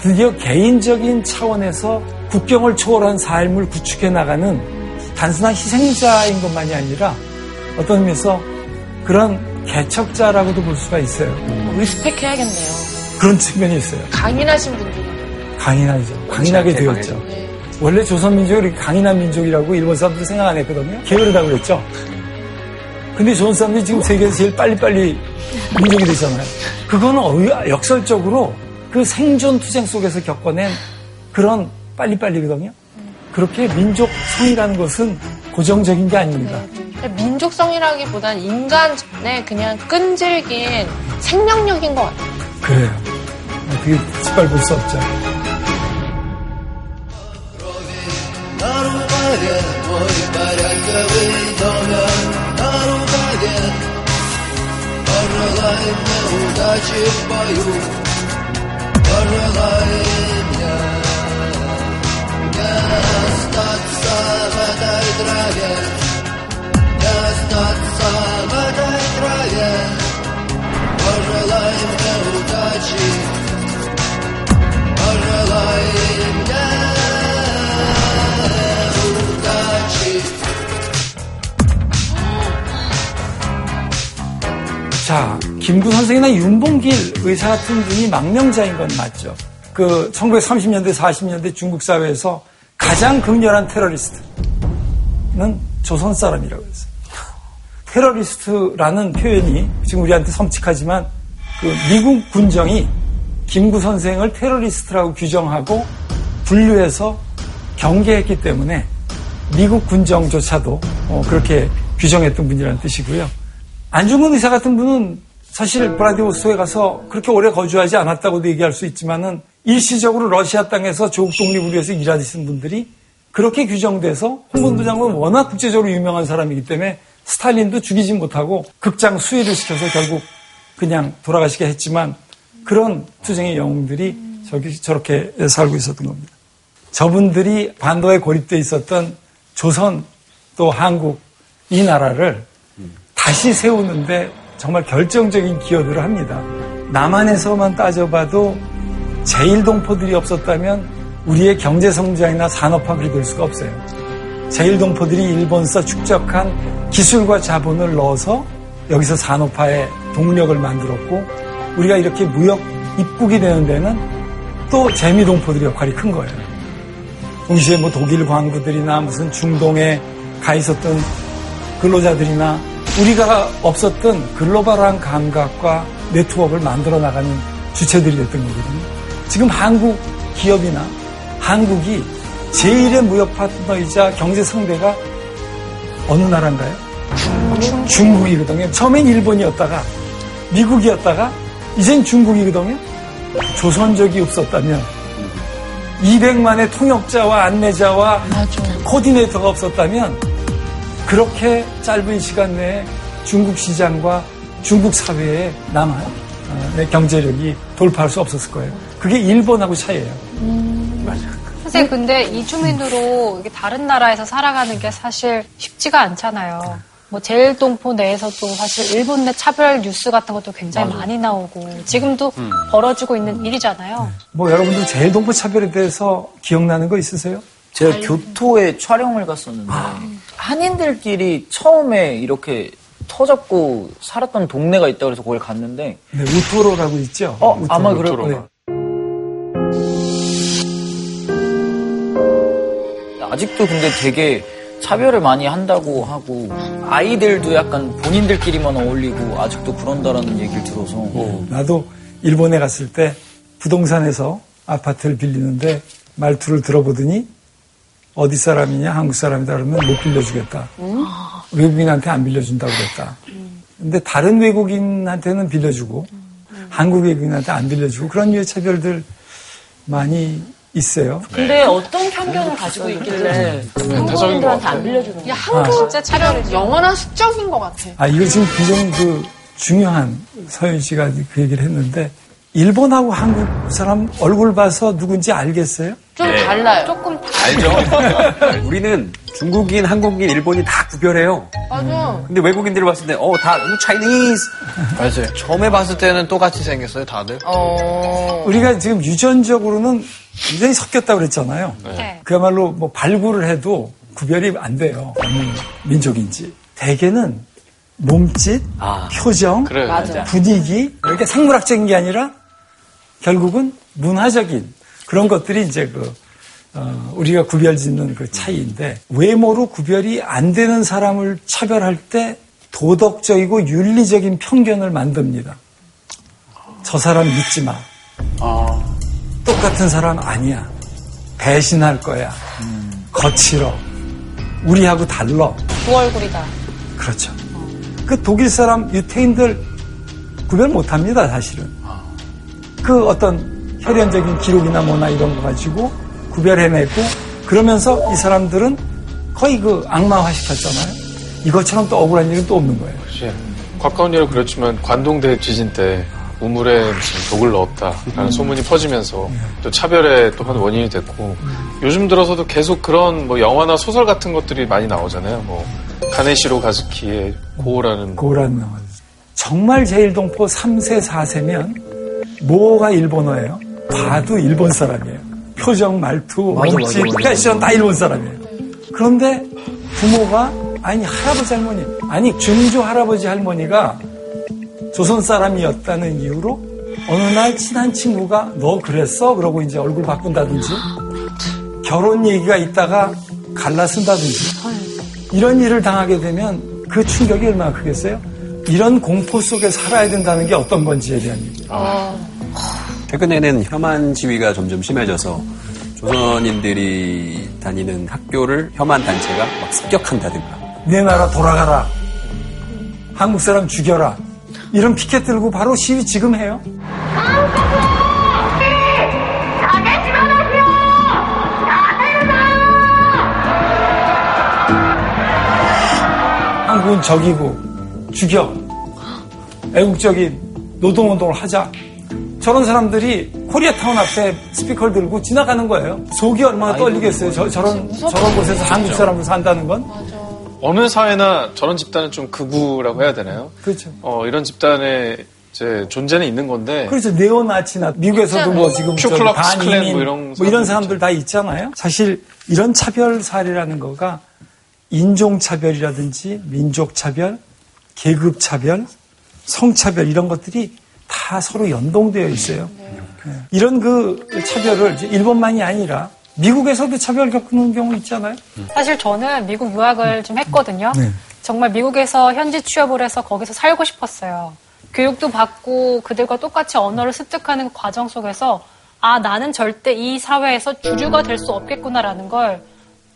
드디어 개인적인 차원에서 국경을 초월한 삶을 구축해 나가는 단순한 희생자인 것만이 아니라 어떤 의미에서 그런 개척자라고도 볼 수가 있어요. respect 해야겠네요. 그런 측면이 있어요. 강인하신 분들. 강인하죠. 강인하게 되었죠. 원래 조선민족이 이렇게 강인한 민족이라고 일본 사람들이 생각 안 했거든요. 게으르다고 그랬죠. 근데 조선 사람들이 지금 세계에서 제일 빨리빨리 민족이 되잖아요. 그거는 역설적으로 그 생존 투쟁 속에서 겪어낸 그런 빨리빨리거든요. 그렇게 민족성이라는 것은 고정적인 게 아닙니다. 민족성이라기보단 인간의 그냥 끈질긴 생명력인 것 같아요. 그래요. 그게 짓밟을 수 없죠. Удачи в бою Пожелай мне Не остаться в этой траве Не остаться в этой траве Пожелай мне удачи Пожелай мне 자, 김구 선생이나 윤봉길 의사 같은 분이 망명자인 건 맞죠. 그 1930년대, 40년대 중국 사회에서 가장 극렬한 테러리스트는 조선 사람이라고 했어요. 테러리스트라는 표현이 지금 우리한테 섬찟하지만 그 미국 군정이 김구 선생을 테러리스트라고 규정하고 분류해서 경계했기 때문에 미국 군정조차도 어, 그렇게 규정했던 분이라는 뜻이고요. 안중근 의사 같은 분은 사실 브라디오스토에 가서 그렇게 오래 거주하지 않았다고도 얘기할 수 있지만은 일시적으로 러시아 땅에서 조국 독립을 위해서 일하시는 분들이 그렇게 규정돼서 홍범도 장군은 워낙 국제적으로 유명한 사람이기 때문에 스탈린도 죽이지 못하고 극장 수위를 시켜서 결국 그냥 돌아가시게 했지만 그런 투쟁의 영웅들이 저기 저렇게 살고 있었던 겁니다. 저분들이 반도에 고립돼 있었던 조선 또 한국 이 나라를 다시 세우는데 정말 결정적인 기여들을 합니다. 남한에서만 따져봐도 제일동포들이 없었다면 우리의 경제성장이나 산업화 그리 될 수가 없어요. 제일동포들이 일본서 축적한 기술과 자본을 넣어서 여기서 산업화에 동력을 만들었고 우리가 이렇게 무역 입국이 되는 데는 또 재미동포들의 역할이 큰 거예요. 동시에 뭐 독일 광부들이나 무슨 중동에 가 있었던 근로자들이나 우리가 없었던 글로벌한 감각과 네트워크를 만들어 나가는 주체들이 됐던 거거든요. 지금 한국 기업이나 한국이 제1의 무역 파트너이자 경제 상대가 어느 나라인가요? 중국이거든요. 처음엔 일본이었다가 미국이었다가 이젠 중국이거든요. 조선족이 없었다면 200만의 통역자와 안내자와 코디네이터가 없었다면 그렇게 짧은 시간 내에 중국 시장과 중국 사회에 남한 의 경제력이 돌파할 수 없었을 거예요. 그게 일본하고 차이예요. 선생님, 근데 이주민으로 다른 나라에서 살아가는 게 사실 쉽지가 않잖아요. 뭐 제일동포 내에서도 사실 일본 내 차별 뉴스 같은 것도 굉장히 맞아요. 많이 나오고 지금도 벌어지고 있는 일이잖아요. 뭐 여러분들 제일 동포 차별에 대해서 기억나는 거 있으세요? 제가 교토에 촬영을 갔었는데 한인들끼리 처음에 이렇게 터잡고 살았던 동네가 있다고 해서 거길 갔는데 네, 우토로라고 있죠. 어, 우토로. 아마 그럴 네. 거예요. 아직도 근데 되게 차별을 많이 한다고 하고 아이들도 약간 본인들끼리만 어울리고 아직도 그런다라는 얘기를 들어서 나도 일본에 갔을 때 부동산에서 아파트를 빌리는데 말투를 들어보더니 어디 사람이냐 한국 사람이다 그러면 못 빌려주겠다. 외국인한테 안 빌려준다고 그랬다. 근데 다른 외국인한테는 빌려주고 한국 외국인한테 안 빌려주고 그런 류의 차별들 많이 있어요. 근데 어떤 편견을 가지고 있길래 한국인들한테 안 빌려주는 거야? 야, 한국 진짜 차별 영원한 숙적인 것 같아. 아, 이거 지금 굉장히 그 중요한 서윤 씨가 그 얘기를 했는데 일본하고 한국 사람 얼굴 봐서 누군지 알겠어요? 좀 네. 달라요. 조금 알죠? 우리는 중국인, 한국인, 일본인 다 구별해요. 맞아. 근데 외국인들을 봤을 때, 어, 다, 차이니즈. 맞아요. 처음에 봤을 때는 똑같이 생겼어요, 다들. 어. 우리가 지금 유전적으로는 굉장히 섞였다고 그랬잖아요. 네. 그야말로 뭐 발굴을 해도 구별이 안 돼요. 어느 민족인지. 대개는 몸짓, 표정, 그래. 맞아. 분위기, 이렇게 생물학적인 게 아니라 결국은 문화적인 그런 것들이 이제 그, 어, 우리가 구별 짓는 그 차이인데 외모로 구별이 안 되는 사람을 차별할 때 도덕적이고 윤리적인 편견을 만듭니다. 저 사람 믿지 마. 똑같은 사람 아니야. 배신할 거야. 거칠어. 우리하고 달러. 두 얼굴이다. 그렇죠. 그 독일 사람 유태인들 구별 못 합니다, 사실은. 그 어떤 혈연적인 기록이나 뭐나 이런 거 가지고 구별해내고 그러면서 이 사람들은 거의 그 악마화 시켰잖아요. 이것처럼 또 억울한 일은 또 없는 거예요. 그렇지. 가까운 일은 그렇지만 관동대 지진 때 우물에 독을 넣었다라는 소문이 퍼지면서 또 차별의 또한 원인이 됐고 요즘 들어서도 계속 그런 뭐 영화나 소설 같은 것들이 많이 나오잖아요. 뭐 가네시로 가즈키의 고라는 고란 나와요. 정말 제일동포 3세, 4세면 뭐가 일본어예요? 봐도 일본 사람이에요. 표정, 말투, 몸짓. 패션 다 일본 사람이에요. 그런데 부모가 아니 할아버지 할머니 아니 중조 할아버지 할머니가 조선 사람이었다는 이유로 어느 날 친한 친구가 너 그랬어? 그러고 이제 얼굴 바꾼다든지 결혼 얘기가 있다가 갈라쓴다든지 이런 일을 당하게 되면 그 충격이 얼마나 크겠어요? 이런 공포 속에 살아야 된다는 게 어떤 건지에 대한 얘기. 최근에는 혐한 지위가 점점 심해져서 조선인들이 다니는 학교를 혐한 단체가 막 습격한다든가. 내 나라 돌아가라. 한국 사람 죽여라. 이런 피켓 들고 바로 시위 지금 해요. 한국은 적이고 죽여. 애국적인 노동운동을 하자. 저런 사람들이 코리아타운 앞에 스피커를 들고 지나가는 거예요. 속이 얼마나 떨리겠어요. 저, 저런, 저런 곳에서 한국 사람으로 산다는 건. 어느 사회나 저런 집단은 좀 극우라고 해야 되나요? 그렇죠. 어, 이런 집단의 이제 존재는 있는 건데 그렇죠. 네오나치나 미국에서도 뭐 지금 저기 큐클럭스 클랜 뭐 이런 뭐 이런 사람들 다 있잖아요. 사실 이런 차별 사례라는 거가 인종 차별이라든지 민족 차별, 계급 차별, 성 차별 이런 것들이 다 서로 연동되어 있어요. 이런 그 차별을 일본만이 아니라 미국에서도 차별 겪는 경우 있잖아요. 사실 저는 미국 유학을 좀 했거든요. 네. 정말 미국에서 현지 취업을 해서 거기서 살고 싶었어요. 교육도 받고 그들과 똑같이 언어를 습득하는 과정 속에서 아, 나는 절대 이 사회에서 주류가 될 수 없겠구나라는 걸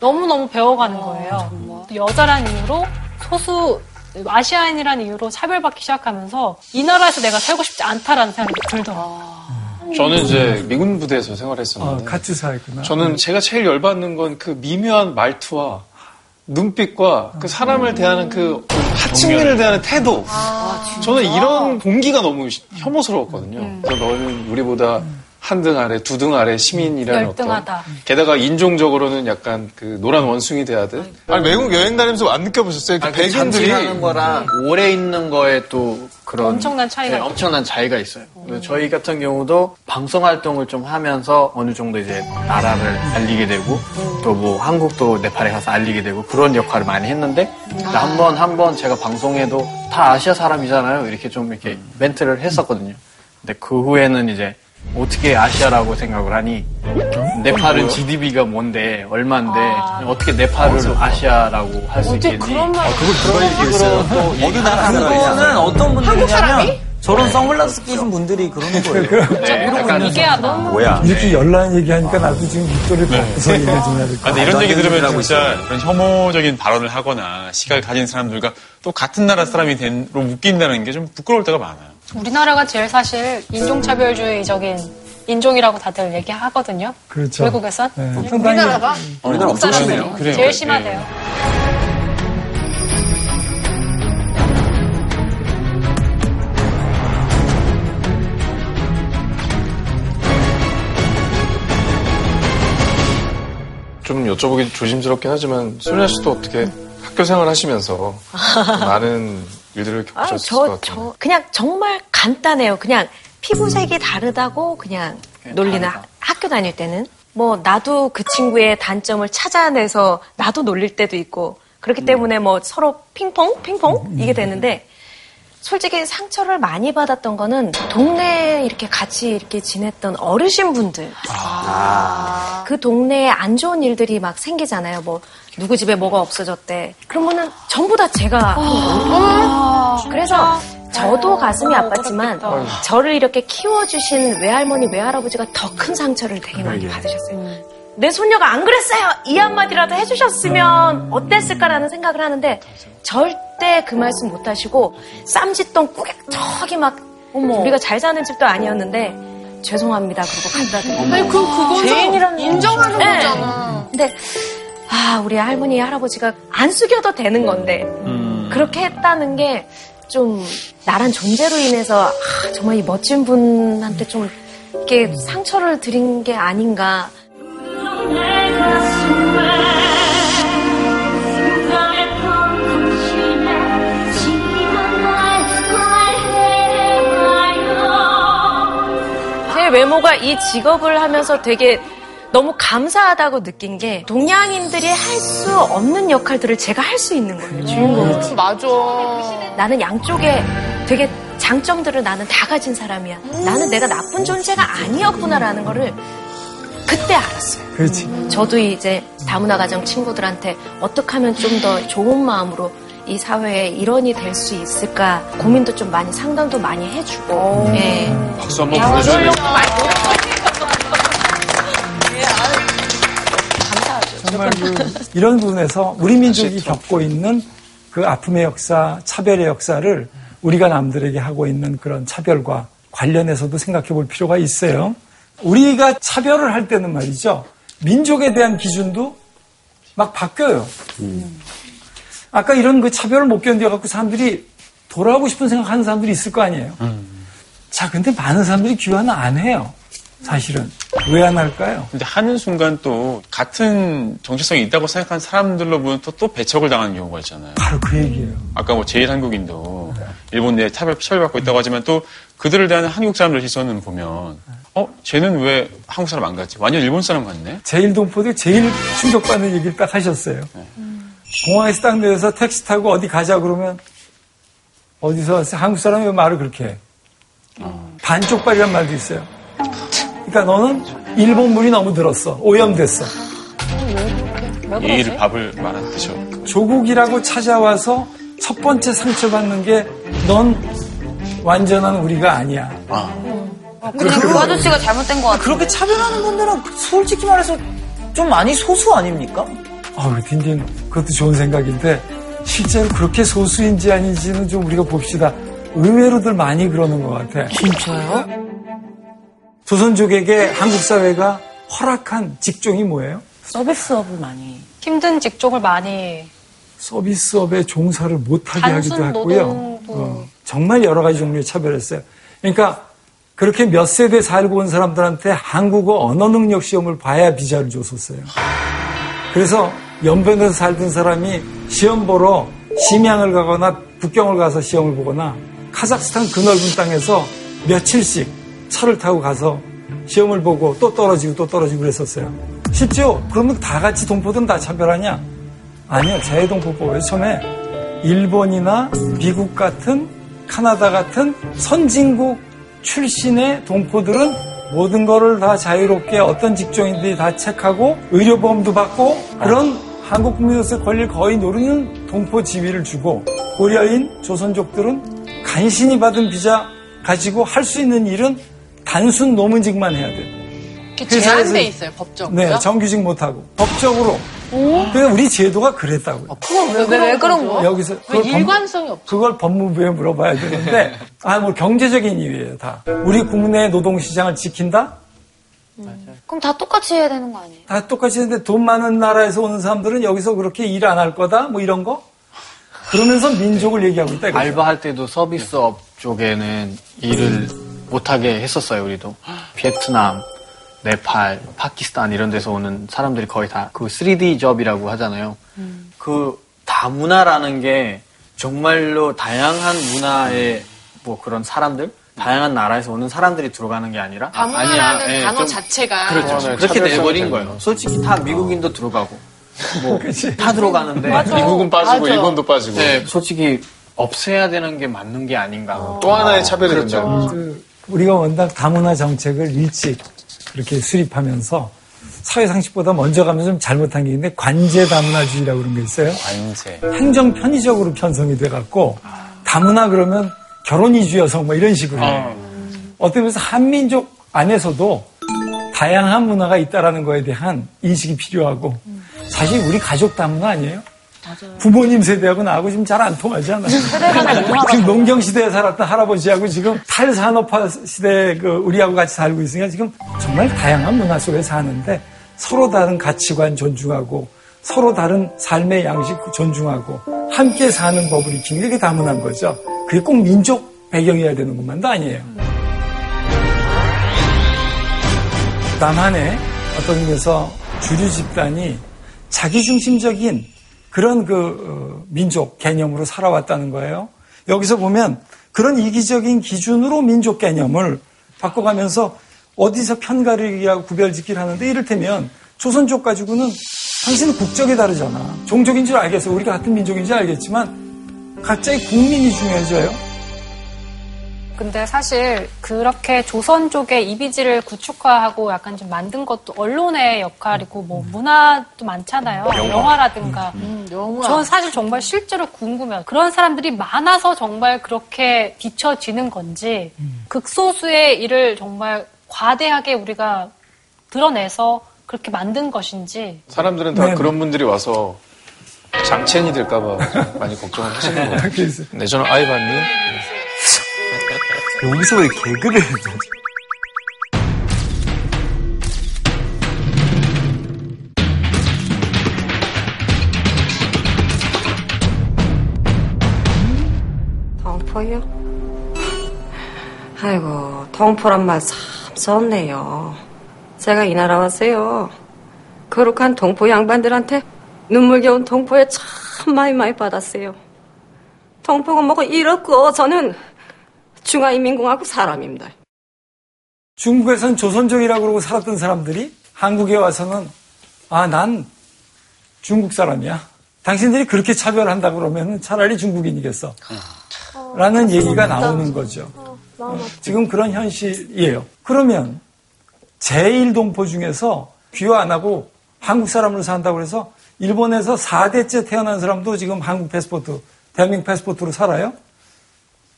너무너무 배워가는 거예요. 또 여자란 이유로 소수 아시아인이라는 이유로 차별받기 시작하면서 이 나라에서 내가 살고 싶지 않다라는 생각이 들더라고요. 저는 이제 미군 부대에서 생활했었는데 아, 같이 살구나. 저는 제가 제일 열받는 건 그 미묘한 말투와 눈빛과 그 사람을 대하는 그 하층민을 대하는 태도. 저는 이런 공기가 너무 시- 혐오스러웠거든요. 그래서 너는 우리보다 한 등 아래, 두 등 아래 시민이라는 어떤. 열등하다. 게다가 인종적으로는 약간 그 노란 원숭이 대하듯. 아니 외국 여행 다니면서 안 느껴보셨어요? 그 아니, 그 백인들이 잠실하는 거랑 오래 있는 거에 또 그런 엄청난 차이가 네, 엄청난 차이가 있어요. 저희 같은 경우도 방송 활동을 좀 하면서 어느 정도 이제 나라를 알리게 되고 또 뭐 한국도 네팔에 가서 알리게 되고 그런 역할을 많이 했는데 한 번 한 번 제가 방송에도 다 아시아 사람이잖아요. 이렇게 좀 이렇게 멘트를 했었거든요. 근데 그 후에는 이제 어떻게 아시아라고 생각을 하니? 네팔은 GDP가 뭔데 얼마인데 어떻게 네팔을 아시아라고 할수 있겠니? 그런 말- 아, 그걸 그런 식으로 또 어느 나라 그거는 어떤 분들이냐면 저런 선글라스 끼신 분들이 그러는 거예요. 네, 이게 너무 뭐야? 이렇게 연란 얘기하니까 나도 지금 밑돌을 벗어서 얘기 좀 해야 될 것 아, 근데 같아. 이런 얘기 들으면 하고 진짜 그런 혐오적인 발언을 하거나 시각을 가진 사람들과 또 같은 나라 사람이 된로 묶인다는 게 좀 부끄러울 때가 많아요. 우리나라가 제일 사실 인종차별주의적인 인종이라고 다들 얘기하거든요. 그렇죠. 외국에선 네. 우리나라가 우리나라 엄청 심해요. 그래요. 제일 예. 심하대요. 좀 여쭤보기 조심스럽긴 하지만 소리아 씨도 어떻게 학교 생활 하시면서 많은 일들을 아, 겪으셨을 것 저, 같아요. 저, 그냥 정말 간단해요. 그냥 피부색이 다르다고 그냥 놀리는 하- 학교 다닐 때는. 뭐, 나도 그 친구의 단점을 찾아내서 나도 놀릴 때도 있고, 그렇기 때문에 뭐 서로 핑퐁? 핑퐁? 이게 되는데, 솔직히 상처를 많이 받았던 거는 동네에 이렇게 같이 이렇게 지냈던 어르신 분들. 그 동네에 안 좋은 일들이 막 생기잖아요. 뭐, 누구 집에 뭐가 없어졌대. 그러면은 전부 다 제가 한 거예요. 그래서 저도 가슴이 아팠지만 저를 이렇게 키워주신 외할머니, 외할아버지가 더 큰 상처를 되게 많이 받으셨어요. 내 손녀가 안 그랬어요! 이 한마디라도 해주셨으면 어땠을까라는 생각을 하는데 절대 그 말씀 못 하시고 쌈짓돈 꾸깃하게 막 우리가 잘 사는 집도 아니었는데 죄송합니다. 그러고 갖다 드리고 아니, 그, 죄인이라는 인정하는 네. 거잖아. 근데 아 우리 할머니 할아버지가 안 숙여도 되는 건데. 그렇게 했다는 게 좀 나란 존재로 인해서 아, 정말 이 멋진 분한테 좀 이렇게 상처를 드린 게 아닌가. 제 외모가 이 직업을 하면서 되게 너무 감사하다고 느낀 게 동양인들이 할 수 없는 역할들을 제가 할 수 있는 거예요 주인공이 맞아. 나는 양쪽에 되게 장점들을 나는 다 가진 사람이야 나는 내가 나쁜 존재가 아니었구나라는 거를 그때 알았어요 그렇지. 저도 이제 다문화 가정 친구들한테 어떻게 하면 좀 더 좋은 마음으로 이 사회의 일원이 될 수 있을까 고민도 좀 많이 상담도 많이 해주고 예. 박수 한번 보내줘요. 정말 그 이런 부분에서 우리 민족이 겪고 있는 그 아픔의 역사, 차별의 역사를 우리가 남들에게 하고 있는 그런 차별과 관련해서도 생각해 볼 필요가 있어요. 우리가 차별을 할 때는 말이죠. 민족에 대한 기준도 막 바뀌어요. 아까 이런 그 차별을 못 견뎌갖고 사람들이 돌아가고 싶은 생각하는 사람들이 있을 거 아니에요. 자, 근데 많은 사람들이 귀환을 안 해요. 사실은. 왜 안 할까요? 근데 하는 순간 또 같은 정체성이 있다고 생각한 사람들로부터 또 배척을 당하는 경우가 있잖아요. 바로 그 얘기예요. 아까 뭐 제일 한국인도 일본 내에 차별, 차별 받고 있다고 하지만 또 그들을 대하는 한국 사람들 시선은 보면 어? 쟤는 왜 한국 사람 안 같지? 완전 일본 사람 같네? 제일 동포들이 제일 충격받는 얘기를 딱 하셨어요. 공항에서 딱 내려서 택시 타고 어디 가자 그러면 어디서 한국 사람이 왜 말을 그렇게 해? 반쪽발이란 말도 있어요. 그러니까 너는 일본물이 너무 들었어. 오염됐어. 예의를 밥을 말한 듯이. 조국이라고 찾아와서 첫 번째 상처받는 게 넌 완전한 우리가 아니야. 그냥 그 아저씨가 잘못된 것 같아. 그렇게 차별하는 분들은 솔직히 말해서 좀 많이 소수 아닙니까? 아, 딘딘, 그것도 좋은 생각인데, 실제로 그렇게 소수인지 아닌지는 좀 우리가 봅시다. 의외로들 많이 그러는 것 같아. 진짜요? 조선족에게 한국 사회가 허락한 직종이 뭐예요? 서비스업을 많이. 힘든 직종을 많이 서비스업에 종사를 못하게 하기도 했고요. 노동도 어, 정말 여러 가지 종류의 차별했어요. 그러니까 그렇게 몇 세대 살고 온 사람들한테 한국어 언어 능력 시험을 봐야 비자를 줬었어요. 그래서 연변에서 살던 사람이 시험 보러 심양을 가거나 북경을 가서 시험을 보거나 카자흐스탄 그 넓은 땅에서 며칠씩 차를 타고 가서 시험을 보고 또 떨어지고 또 떨어지고 그랬었어요. 쉽죠? 그러면 다 같이 동포들은 다 차별하냐? 아니요. 재해동포법에 처음에 일본이나 미국 같은 카나다 같은 선진국 출신의 동포들은 모든 거를 다 자유롭게 어떤 직종인지 다 체크하고 의료보험도 받고 그런 한국 국민으로서 권리를 거의 노리는 동포 지위를 주고 고려인 조선족들은 간신히 받은 비자 가지고 할 수 있는 일은 단순 노문직만 해야 돼. 이렇게 제한돼 있어요, 법적으로. 네, 정규직 못하고 법적으로. 그래서 우리 제도가 그랬다고요. 그건 왜, 왜, 왜 그런 거야? 여기서 왜 일관성이 없어? 그걸 법무부에 물어봐야 되는데, 아, 뭐 경제적인 이유예요, 다. 우리 국내 노동시장을 지킨다? 그럼 다 똑같이 해야 되는 거 아니에요? 다 똑같이 했는데 돈 많은 나라에서 오는 사람들은 여기서 그렇게 일 안 할 거다? 뭐 이런 거? 그러면서 민족을 얘기하고 있다. 이거죠. 알바할 때도 서비스업 쪽에는 일을 못하게 했었어요, 우리도. 베트남, 네팔, 파키스탄 이런 데서 오는 사람들이 거의 다 그 3D 접이라고 하잖아요. 그 다문화라는 게 정말로 다양한 문화의 뭐 그런 사람들, 다양한 나라에서 오는 사람들이 들어가는 게 아니라 다문화라는 아니야, 예, 단어 좀 자체가 그렇죠. 네, 그렇게 내버린 거예요. 솔직히 다 미국인도 들어가고 뭐 다 들어가는데 미국은 빠지고 맞아. 일본도 빠지고. 네, 솔직히 없애야 되는 게 맞는 게 아닌가. 또 하나의 차별이 그렇죠. 된다는 거죠. 그 우리가 원당 다문화 정책을 일찍 그렇게 수립하면서 사회상식보다 먼저 가면서 좀 잘못한 게 있는데 관제 다문화주의라고 그런 게 있어요. 관제. 행정 편의적으로 편성이 돼갖고 다문화 그러면 결혼 이주 여성 뭐 이런 식으로 해요. 어떻게 보면 한민족 안에서도 다양한 문화가 있다라는 거에 대한 인식이 필요하고 사실 우리 가족 다문화 아니에요? 부모님 세대하고 나하고 지금 잘 안 통하지 않아요? 지금 농경 시대에 살았던 할아버지하고 지금 탈산업화 시대에 그 우리하고 같이 살고 있으니까 지금 정말 다양한 문화 속에 사는데 서로 다른 가치관 존중하고 서로 다른 삶의 양식 존중하고 함께 사는 법을 익히는 게 다문화인 거죠. 그게 꼭 민족 배경이어야 되는 것만도 아니에요. 남한의 어떤 의미에서 주류 집단이 자기중심적인 그런 그 어, 민족 개념으로 살아왔다는 거예요. 여기서 보면 그런 이기적인 기준으로 민족 개념을 바꿔가면서 어디서 편가르기하고 구별짓기를 하는데 이를테면 조선족 가지고는 당신은 국적이 다르잖아. 종족인 줄 알겠어. 우리가 같은 민족인 줄 알겠지만 각자의 국민이 중요해져요. 근데 사실 그렇게 조선족의 이미지를 구축화하고 약간 좀 만든 것도 언론의 역할이고 뭐 문화도 많잖아요. 영화. 라든가 음, 영화. 전 사실 정말 실제로 궁금해요. 그런 사람들이 많아서 정말 그렇게 비춰지는 건지 극소수의 일을 정말 과대하게 우리가 드러내서 그렇게 만든 것인지 사람들은 다 네. 그런 분들이 와서 장첸이 될까봐 많이 걱정을 하시는 거예요. 네, 저는 아이바님. 여기서 왜 개그를 돼? 동포요? 아이고, 동포란 말참 썼네요. 제가 이 나라 왔어요. 거룩한 동포 양반들한테 눈물겨운 동포에 참 많이 많이 받았어요. 동포가 뭐고 이렇고 저는 중화인민공화국 사람입니다. 중국에선 조선족이라고 그러고 살았던 사람들이 한국에 와서는 아, 난 중국 사람이야. 당신들이 그렇게 차별한다 그러면 차라리 중국인이겠어. 라는 얘기가 나오는 거죠. 어, 지금 그런 현실이에요. 그러면 제1동포 중에서 귀화 안 하고 한국 사람으로 산다고 해서 일본에서 4대째 태어난 사람도 지금 한국 패스포트, 대한민국 패스포트로 살아요?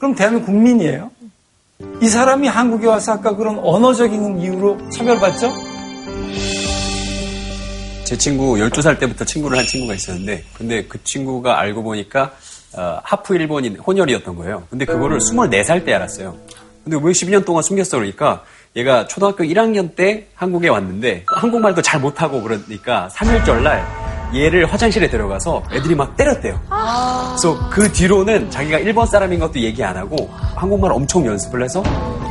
그럼 대한민국 국민이에요? 이 사람이 한국에 와서 아까 그런 언어적인 이유로 차별받죠? 제 친구 12살 때부터 친구를 한 친구가 있었는데 근데 그 친구가 알고 보니까 어, 하프 일본인 혼혈이었던 거예요. 근데 그거를 24살 때 알았어요. 근데 왜 12년 동안 숨겼어 그러니까 얘가 초등학교 1학년 때 한국에 왔는데 한국말도 잘 못하고 그러니까 3일절 날 얘를 화장실에 데려가서 애들이 막 때렸대요. 그래서 그 뒤로는 자기가 일본 사람인 것도 얘기 안 하고 한국말 엄청 연습을 해서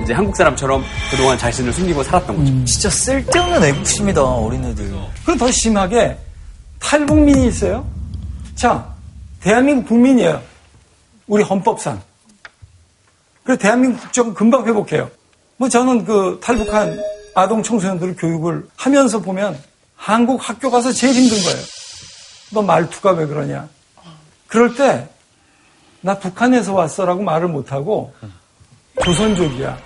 이제 한국 사람처럼 그동안 자신을 숨기고 살았던 거죠. 진짜 쓸데없는 애국심이다, 어린애들. 그럼 더 심하게 탈북민이 있어요. 자, 대한민국 국민이에요. 우리 헌법상. 그래서 대한민국 국적은 금방 회복해요. 뭐 저는 그 탈북한 아동 청소년들 교육을 하면서 보면 한국 학교 가서 제일 힘든 거예요. 너 말투가 왜 그러냐. 그럴 때, 나 북한에서 왔어라고 말을 못하고, 조선족이야.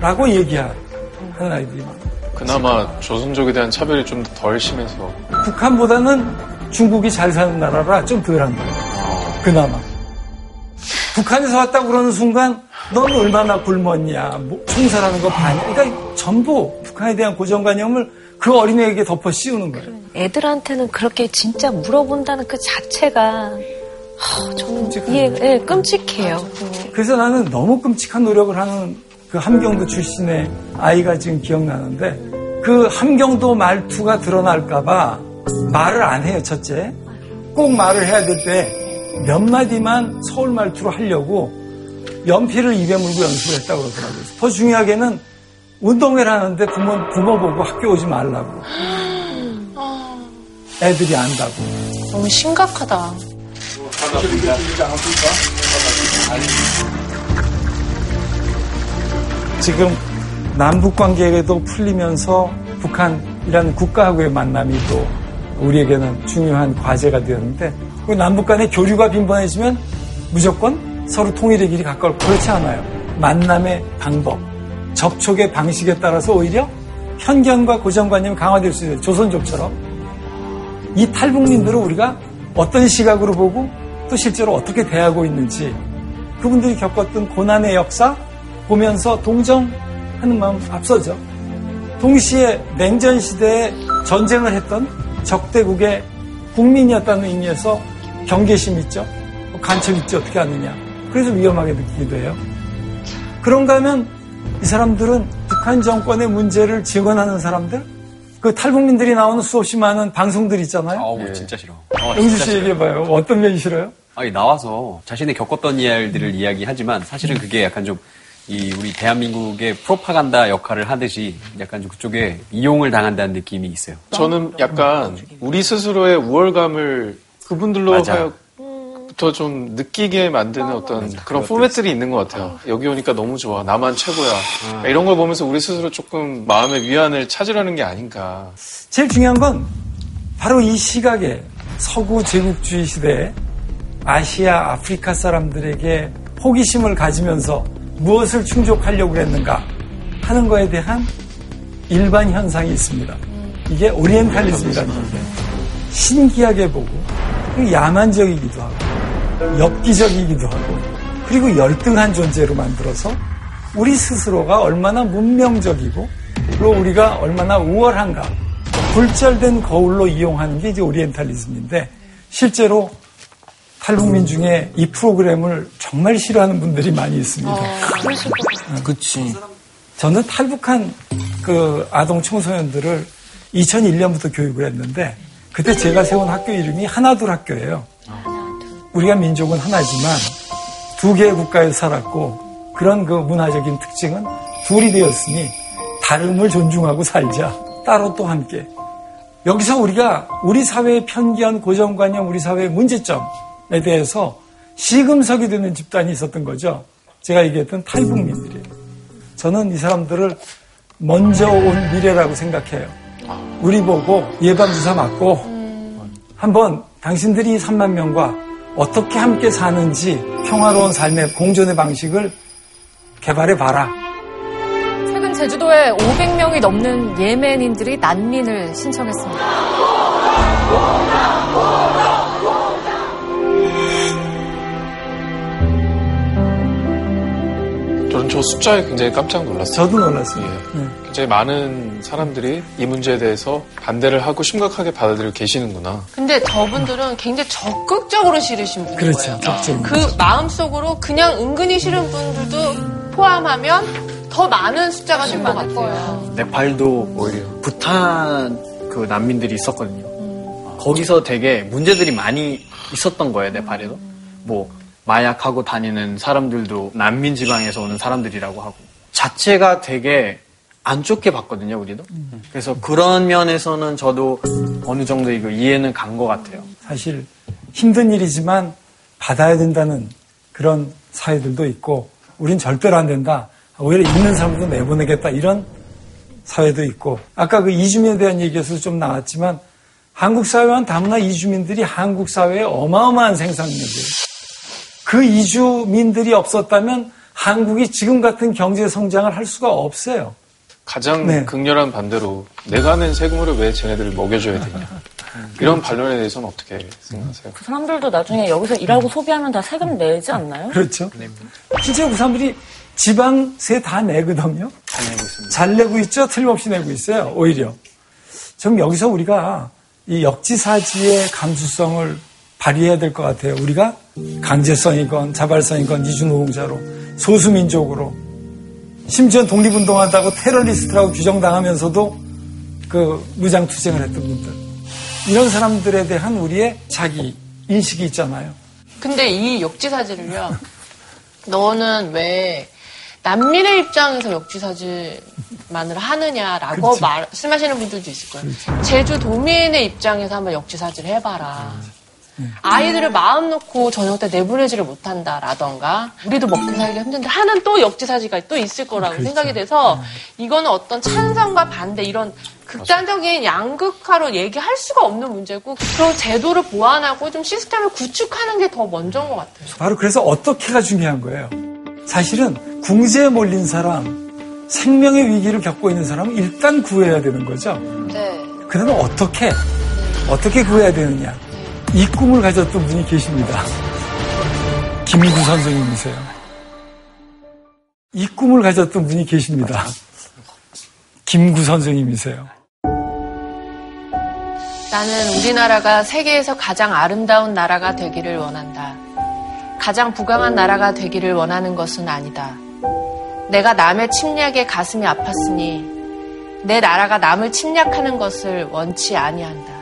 라고 얘기하는 아이들이 많아요. 그나마 조선족에 대한 차별이 좀 덜 심해서. 북한보다는 중국이 잘 사는 나라라 좀 덜한 거예요. 그나마. 북한에서 왔다고 그러는 순간, 넌 얼마나 굶었냐, 뭐, 총살하는 거 봤냐. 그러니까 전부 북한에 대한 고정관념을 그 어린애에게 덮어 씌우는 거예요. 애들한테는 그렇게 진짜 물어본다는 그 자체가 하, 저는 이해 예, 끔찍해요. 그래서 나는 너무 끔찍한 노력을 하는 그 함경도 출신의 아이가 지금 기억나는데 그 함경도 말투가 드러날까봐 말을 안 해요, 첫째. 꼭 말을 해야 될 때 몇 마디만 서울 말투로 하려고 연필을 입에 물고 연습을 했다고 그러더라고요. 더 중요하게는 운동회를 하는데 부모, 부모 보고 학교 오지 말라고. 애들이 안다고. 너무 심각하다. 지금 남북 관계도 풀리면서 북한이라는 국가하고의 만남이 또 우리에게는 중요한 과제가 되었는데 그 남북 간의 교류가 빈번해지면 무조건 서로 통일의 길이 가까울 그렇지 않아요. 만남의 방법, 접촉의 방식에 따라서 오히려 편견과 고정관념이 강화될 수 있어요. 조선족처럼. 이 탈북민들을 우리가 어떤 시각으로 보고 또 실제로 어떻게 대하고 있는지 그분들이 겪었던 고난의 역사 보면서 동정하는 마음 앞서죠. 동시에 냉전 시대에 전쟁을 했던 적대국의 국민이었다는 의미에서 경계심 있죠. 간첩 있지 어떻게 하느냐. 그래서 위험하게 느끼기도 해요. 그런가 하면 이 사람들은 북한 정권의 문제를 증언하는 사람들? 그 탈북민들이 나오는 수없이 많은 방송들 있잖아요. 아우, 진짜 싫어. 어, 영주 씨. 얘기해봐요. 어떤 면이 싫어요? 아니, 나와서 자신이 겪었던 이야기들을 이야기하지만 사실은 그게 약간 좀 이 우리 대한민국의 프로파간다 역할을 하듯이 약간 좀 그쪽에 이용을 당한다는 느낌이 있어요. 저는 약간 우리 스스로의 우월감을 그분들로 맞아. 하여 부터 좀 느끼게 만드는 어떤 그런 포맷들이 있는 것 같아요. 여기 오니까 너무 좋아. 나만 최고야. 그러니까 이런 걸 보면서 우리 스스로 조금 마음의 위안을 찾으려는 게 아닌가. 제일 중요한 건 바로 이 시각에 서구 제국주의 시대에 아시아, 아프리카 사람들에게 호기심을 가지면서 무엇을 충족하려고 했는가 하는 거에 대한 일반 현상이 있습니다. 이게 오리엔탈리즘이라는 건데 신기하게 보고 야만적이기도 하고 엽기적이기도 하고 그리고 열등한 존재로 만들어서 우리 스스로가 얼마나 문명적이고 그리고 우리가 얼마나 우월한가 굴절된 거울로 이용하는 게 이제 오리엔탈리즘인데 실제로 탈북민 중에 이 프로그램을 정말 싫어하는 분들이 많이 있습니다. 그치. 저는 탈북한 그 아동 청소년들을 2001년부터 교육을 했는데 그때 제가 세운 학교 이름이 하나둘 학교예요. 우리가 민족은 하나지만 두 개의 국가에서 살았고 그런 그 문화적인 특징은 둘이 되었으니 다름을 존중하고 살자. 따로 또 함께. 여기서 우리가 우리 사회의 편견, 고정관념, 우리 사회의 문제점에 대해서 시금석이 되는 집단이 있었던 거죠. 제가 얘기했던 탈북민들이에요. 저는 이 사람들을 먼저 온 미래라고 생각해요. 우리 보고 예방주사 맞고 한번 당신들이 이 3만 명과 어떻게 함께 사는지 평화로운 삶의 공존의 방식을 개발해 봐라. 최근 제주도에 500명이 넘는 예멘인들이 난민을 신청했습니다. 저는 저 숫자에 굉장히 깜짝 놀랐어요. 저도 놀랐어요. 예. 굉장히 많은 사람들이 이 문제에 대해서 반대를 하고 심각하게 받아들이고 계시는구나. 근데 저분들은 굉장히 적극적으로 싫으신 분이에요. 그렇죠. 적극적으로. 그 마음속으로 그냥 은근히 싫은 분들도 포함하면 더 많은 숫자가 될 것 같아요. 네팔도 오히려 부탄 그 난민들이 있었거든요. 거기서 되게 문제들이 많이 있었던 거예요, 네팔에도. 뭐 마약하고 다니는 사람들도 난민 지방에서 오는 사람들이라고 하고 자체가 되게 안 좋게 봤거든요, 우리도. 그래서 그런 면에서는 저도 어느 정도 이거 이해는 간 것 같아요. 사실 힘든 일이지만 받아야 된다는 그런 사회들도 있고 우린 절대로 안 된다. 오히려 있는 사람도 내보내겠다 이런 사회도 있고 아까 그 이주민에 대한 얘기에서 좀 나왔지만 한국 사회와는 다문화 이주민들이 한국 사회에 어마어마한 생산력이에요. 그 이주민들이 없었다면 한국이 지금 같은 경제 성장을 할 수가 없어요. 가장 네. 극렬한 반대로 내가 낸 세금으로 왜 쟤네들을 먹여줘야 되냐. 이런 반론에 대해서는 어떻게 생각하세요? 그 사람들도 나중에 여기서 일하고 소비하면 다 세금 내지 않나요? 그렇죠. 실제 그 사람들이 지방세 다 내거든요. 잘 내고 있습니다. 잘 내고 있죠. 틀림없이 내고 있어요. 오히려. 좀 여기서 우리가 이 역지사지의 감수성을 발휘해야 될 것 같아요. 우리가 강제성이건 자발성이건 이주노동자로 소수민족으로 심지어 독립운동한다고 테러리스트라고 규정당하면서도 그 무장투쟁을 했던 분들 이런 사람들에 대한 우리의 자기 인식이 있잖아요. 근데 이 역지사지를요, 너는 왜 난민의 입장에서 역지사지만을 하느냐라고 그렇죠. 말씀하시는 분들도 있을 거예요. 제주 도민의 입장에서 한번 역지사지를 해봐라. 아이들을 마음 놓고 저녁 때 내보내지를 못한다라던가 우리도 먹고 살기 힘든데 하는 또 역지사지가 또 있을 거라고 그렇죠. 생각이 돼서 이거는 어떤 찬성과 반대 이런 극단적인 양극화로 얘기할 수가 없는 문제고 그런 제도를 보완하고 좀 시스템을 구축하는 게 더 먼저인 것 같아요. 바로 그래서 어떻게가 중요한 거예요. 사실은 궁지에 몰린 사람, 생명의 위기를 겪고 있는 사람은 일단 구해야 되는 거죠. 네. 그러면 어떻게, 어떻게 구해야 되느냐. 이 꿈을 가졌던 분이 계십니다. 김희구 선생님이세요. 이 꿈을 가졌던 분이 계십니다. 김구 선생님이세요. 나는 우리나라가 세계에서 가장 아름다운 나라가 되기를 원한다. 가장 부강한 나라가 되기를 원하는 것은 아니다. 내가 남의 침략에 가슴이 아팠으니 내 나라가 남을 침략하는 것을 원치 아니한다.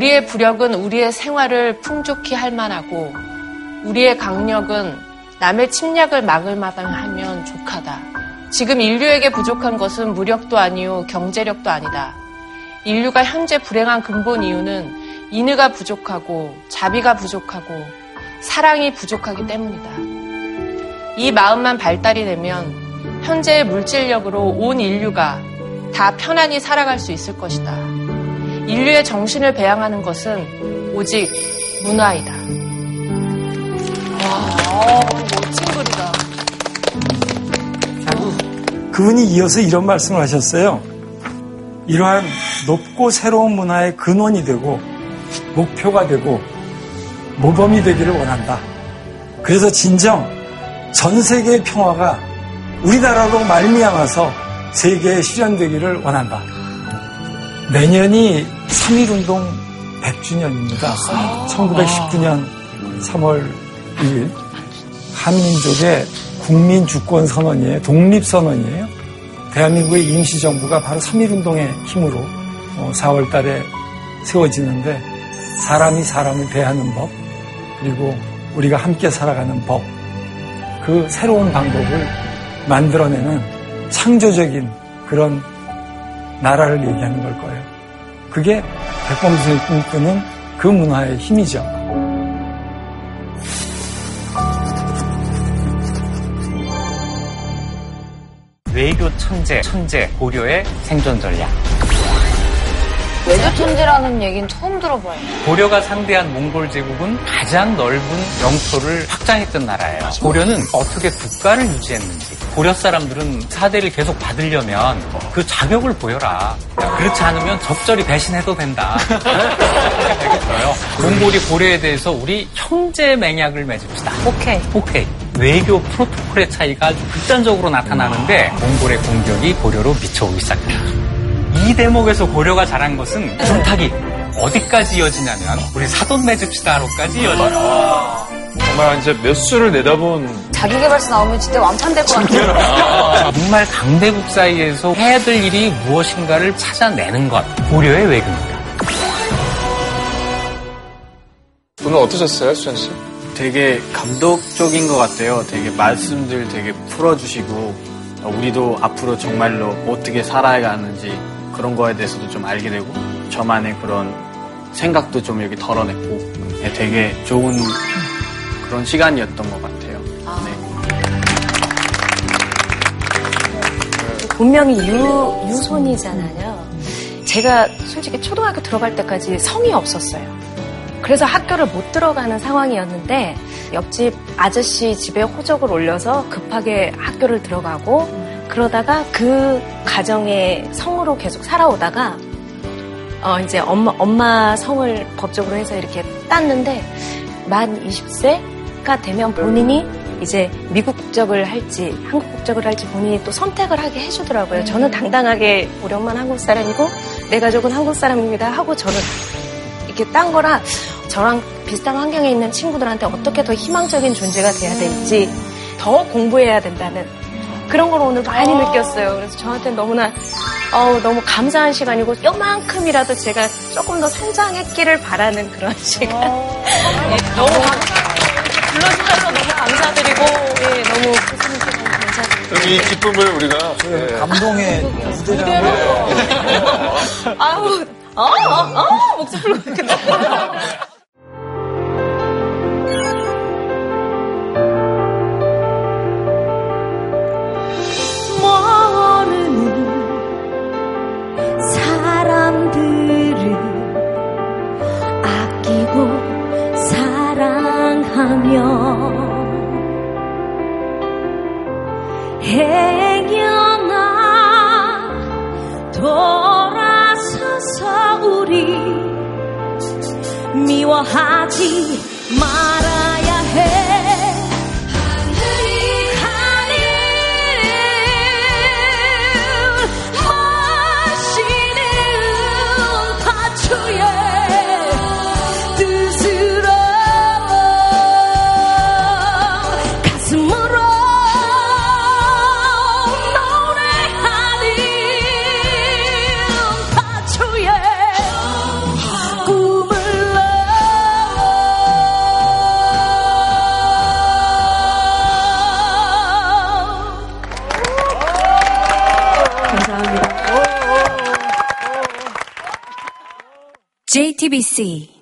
우리의 부력은 우리의 생활을 풍족히 할 만하고 우리의 강력은 남의 침략을 막을 만하면 하면 족하다. 지금 인류에게 부족한 것은 무력도 아니요 경제력도 아니다. 인류가 현재 불행한 근본 이유는 인의가 부족하고 자비가 부족하고 사랑이 부족하기 때문이다. 이 마음만 발달이 되면 현재의 물질력으로 온 인류가 다 편안히 살아갈 수 있을 것이다. 인류의 정신을 배양하는 것은 오직 문화이다. 와, 멋진 글이다. 그분이 이어서 이런 말씀을 하셨어요. 이러한 높고 새로운 문화의 근원이 되고 목표가 되고 모범이 되기를 원한다. 그래서 진정 전 세계의 평화가 우리나라로 말미암아서 세계에 실현되기를 원한다. 내년이 3.1운동 100주년입니다. 1919년 3월 1일 한민족의 국민 주권 선언이에요. 독립 선언이에요. 대한민국의 임시정부가 바로 3.1운동의 힘으로 4월 달에 세워지는데 사람이 사람을 대하는 법, 그리고 우리가 함께 살아가는 법, 그 새로운 방법을 만들어내는 창조적인 그런 나라를 얘기하는 걸 거예요. 그게 백범선이 꿈꾸는 그 문화의 힘이죠. 외교 천재, 천재 고려의 생존 전략. 외교 천재라는 얘기는 처음 들어봐요. 고려가 상대한 몽골 제국은 가장 넓은 영토를 확장했던 나라예요. 고려는 어떻게 국가를 유지했는지, 고려 사람들은 사대를 계속 받으려면 그 자격을 보여라. 그렇지 않으면 적절히 배신해도 된다. 알겠어요. 몽골이 고려에 대해서 우리 형제 맹약을 맺읍시다. 오케이. 오케이. 외교 프로토콜의 차이가 아주 극단적으로 나타나는데 몽골의 공격이 고려로 미쳐오기 시작합니다. 이 대목에서 고려가 잘한 것은 중탁이 어디까지 이어지냐면 우리 사돈 맺읍시다로까지 이어져요. 정말 이제 몇 수를 내다본 자기 개발서 나오면 진짜 완판될 것 같아요. 정말 강대국 사이에서 해야 될 일이 무엇인가를 찾아내는 것 고려의 외교입니다. 오늘 어떠셨어요, 수찬 씨? 되게 감독적인 것 같아요. 되게 말씀들 되게 풀어주시고 우리도 앞으로 정말로 어떻게 살아가는지 그런 거에 대해서도 좀 알게 되고 저만의 그런 생각도 좀 여기 덜어냈고 네, 되게 좋은 그런 시간이었던 것 같아요. 분명히 유, 유손이잖아요. 제가 솔직히 초등학교 들어갈 때까지 성이 없었어요. 그래서 학교를 못 들어가는 상황이었는데 옆집 아저씨 집에 호적을 올려서 급하게 학교를 들어가고 그러다가 그 가정의 성으로 계속 살아오다가 어 이제 엄마 엄마 성을 법적으로 해서 이렇게 땄는데 만 20세가 되면 본인이 이제 미국 국적을 할지 한국 국적을 할지 본인이 또 선택을 하게 해주더라고요. 저는 당당하게 우리 엄마는 한국 사람이고 내 가족은 한국 사람입니다 하고 저는 이렇게 딴 거라 저랑 비슷한 환경에 있는 친구들한테 어떻게 더 희망적인 존재가 돼야 될지 더 공부해야 된다는 그런 걸 오늘 많이 느꼈어요. 그래서 저한테 너무나 어우, 너무 감사한 시간이고 요만큼이라도 제가 조금 더 성장했기를 바라는 그런 시간. 예, 너무. 불러주셔서 너무 감사드리고 예, 너무 교수님께 너무 감사드리고 그럼 이 기쁨을 우리가 네. 감동의 무대로 아우 어, 어, 어, 목소리 풀 미워하지 말아야 해 BBC.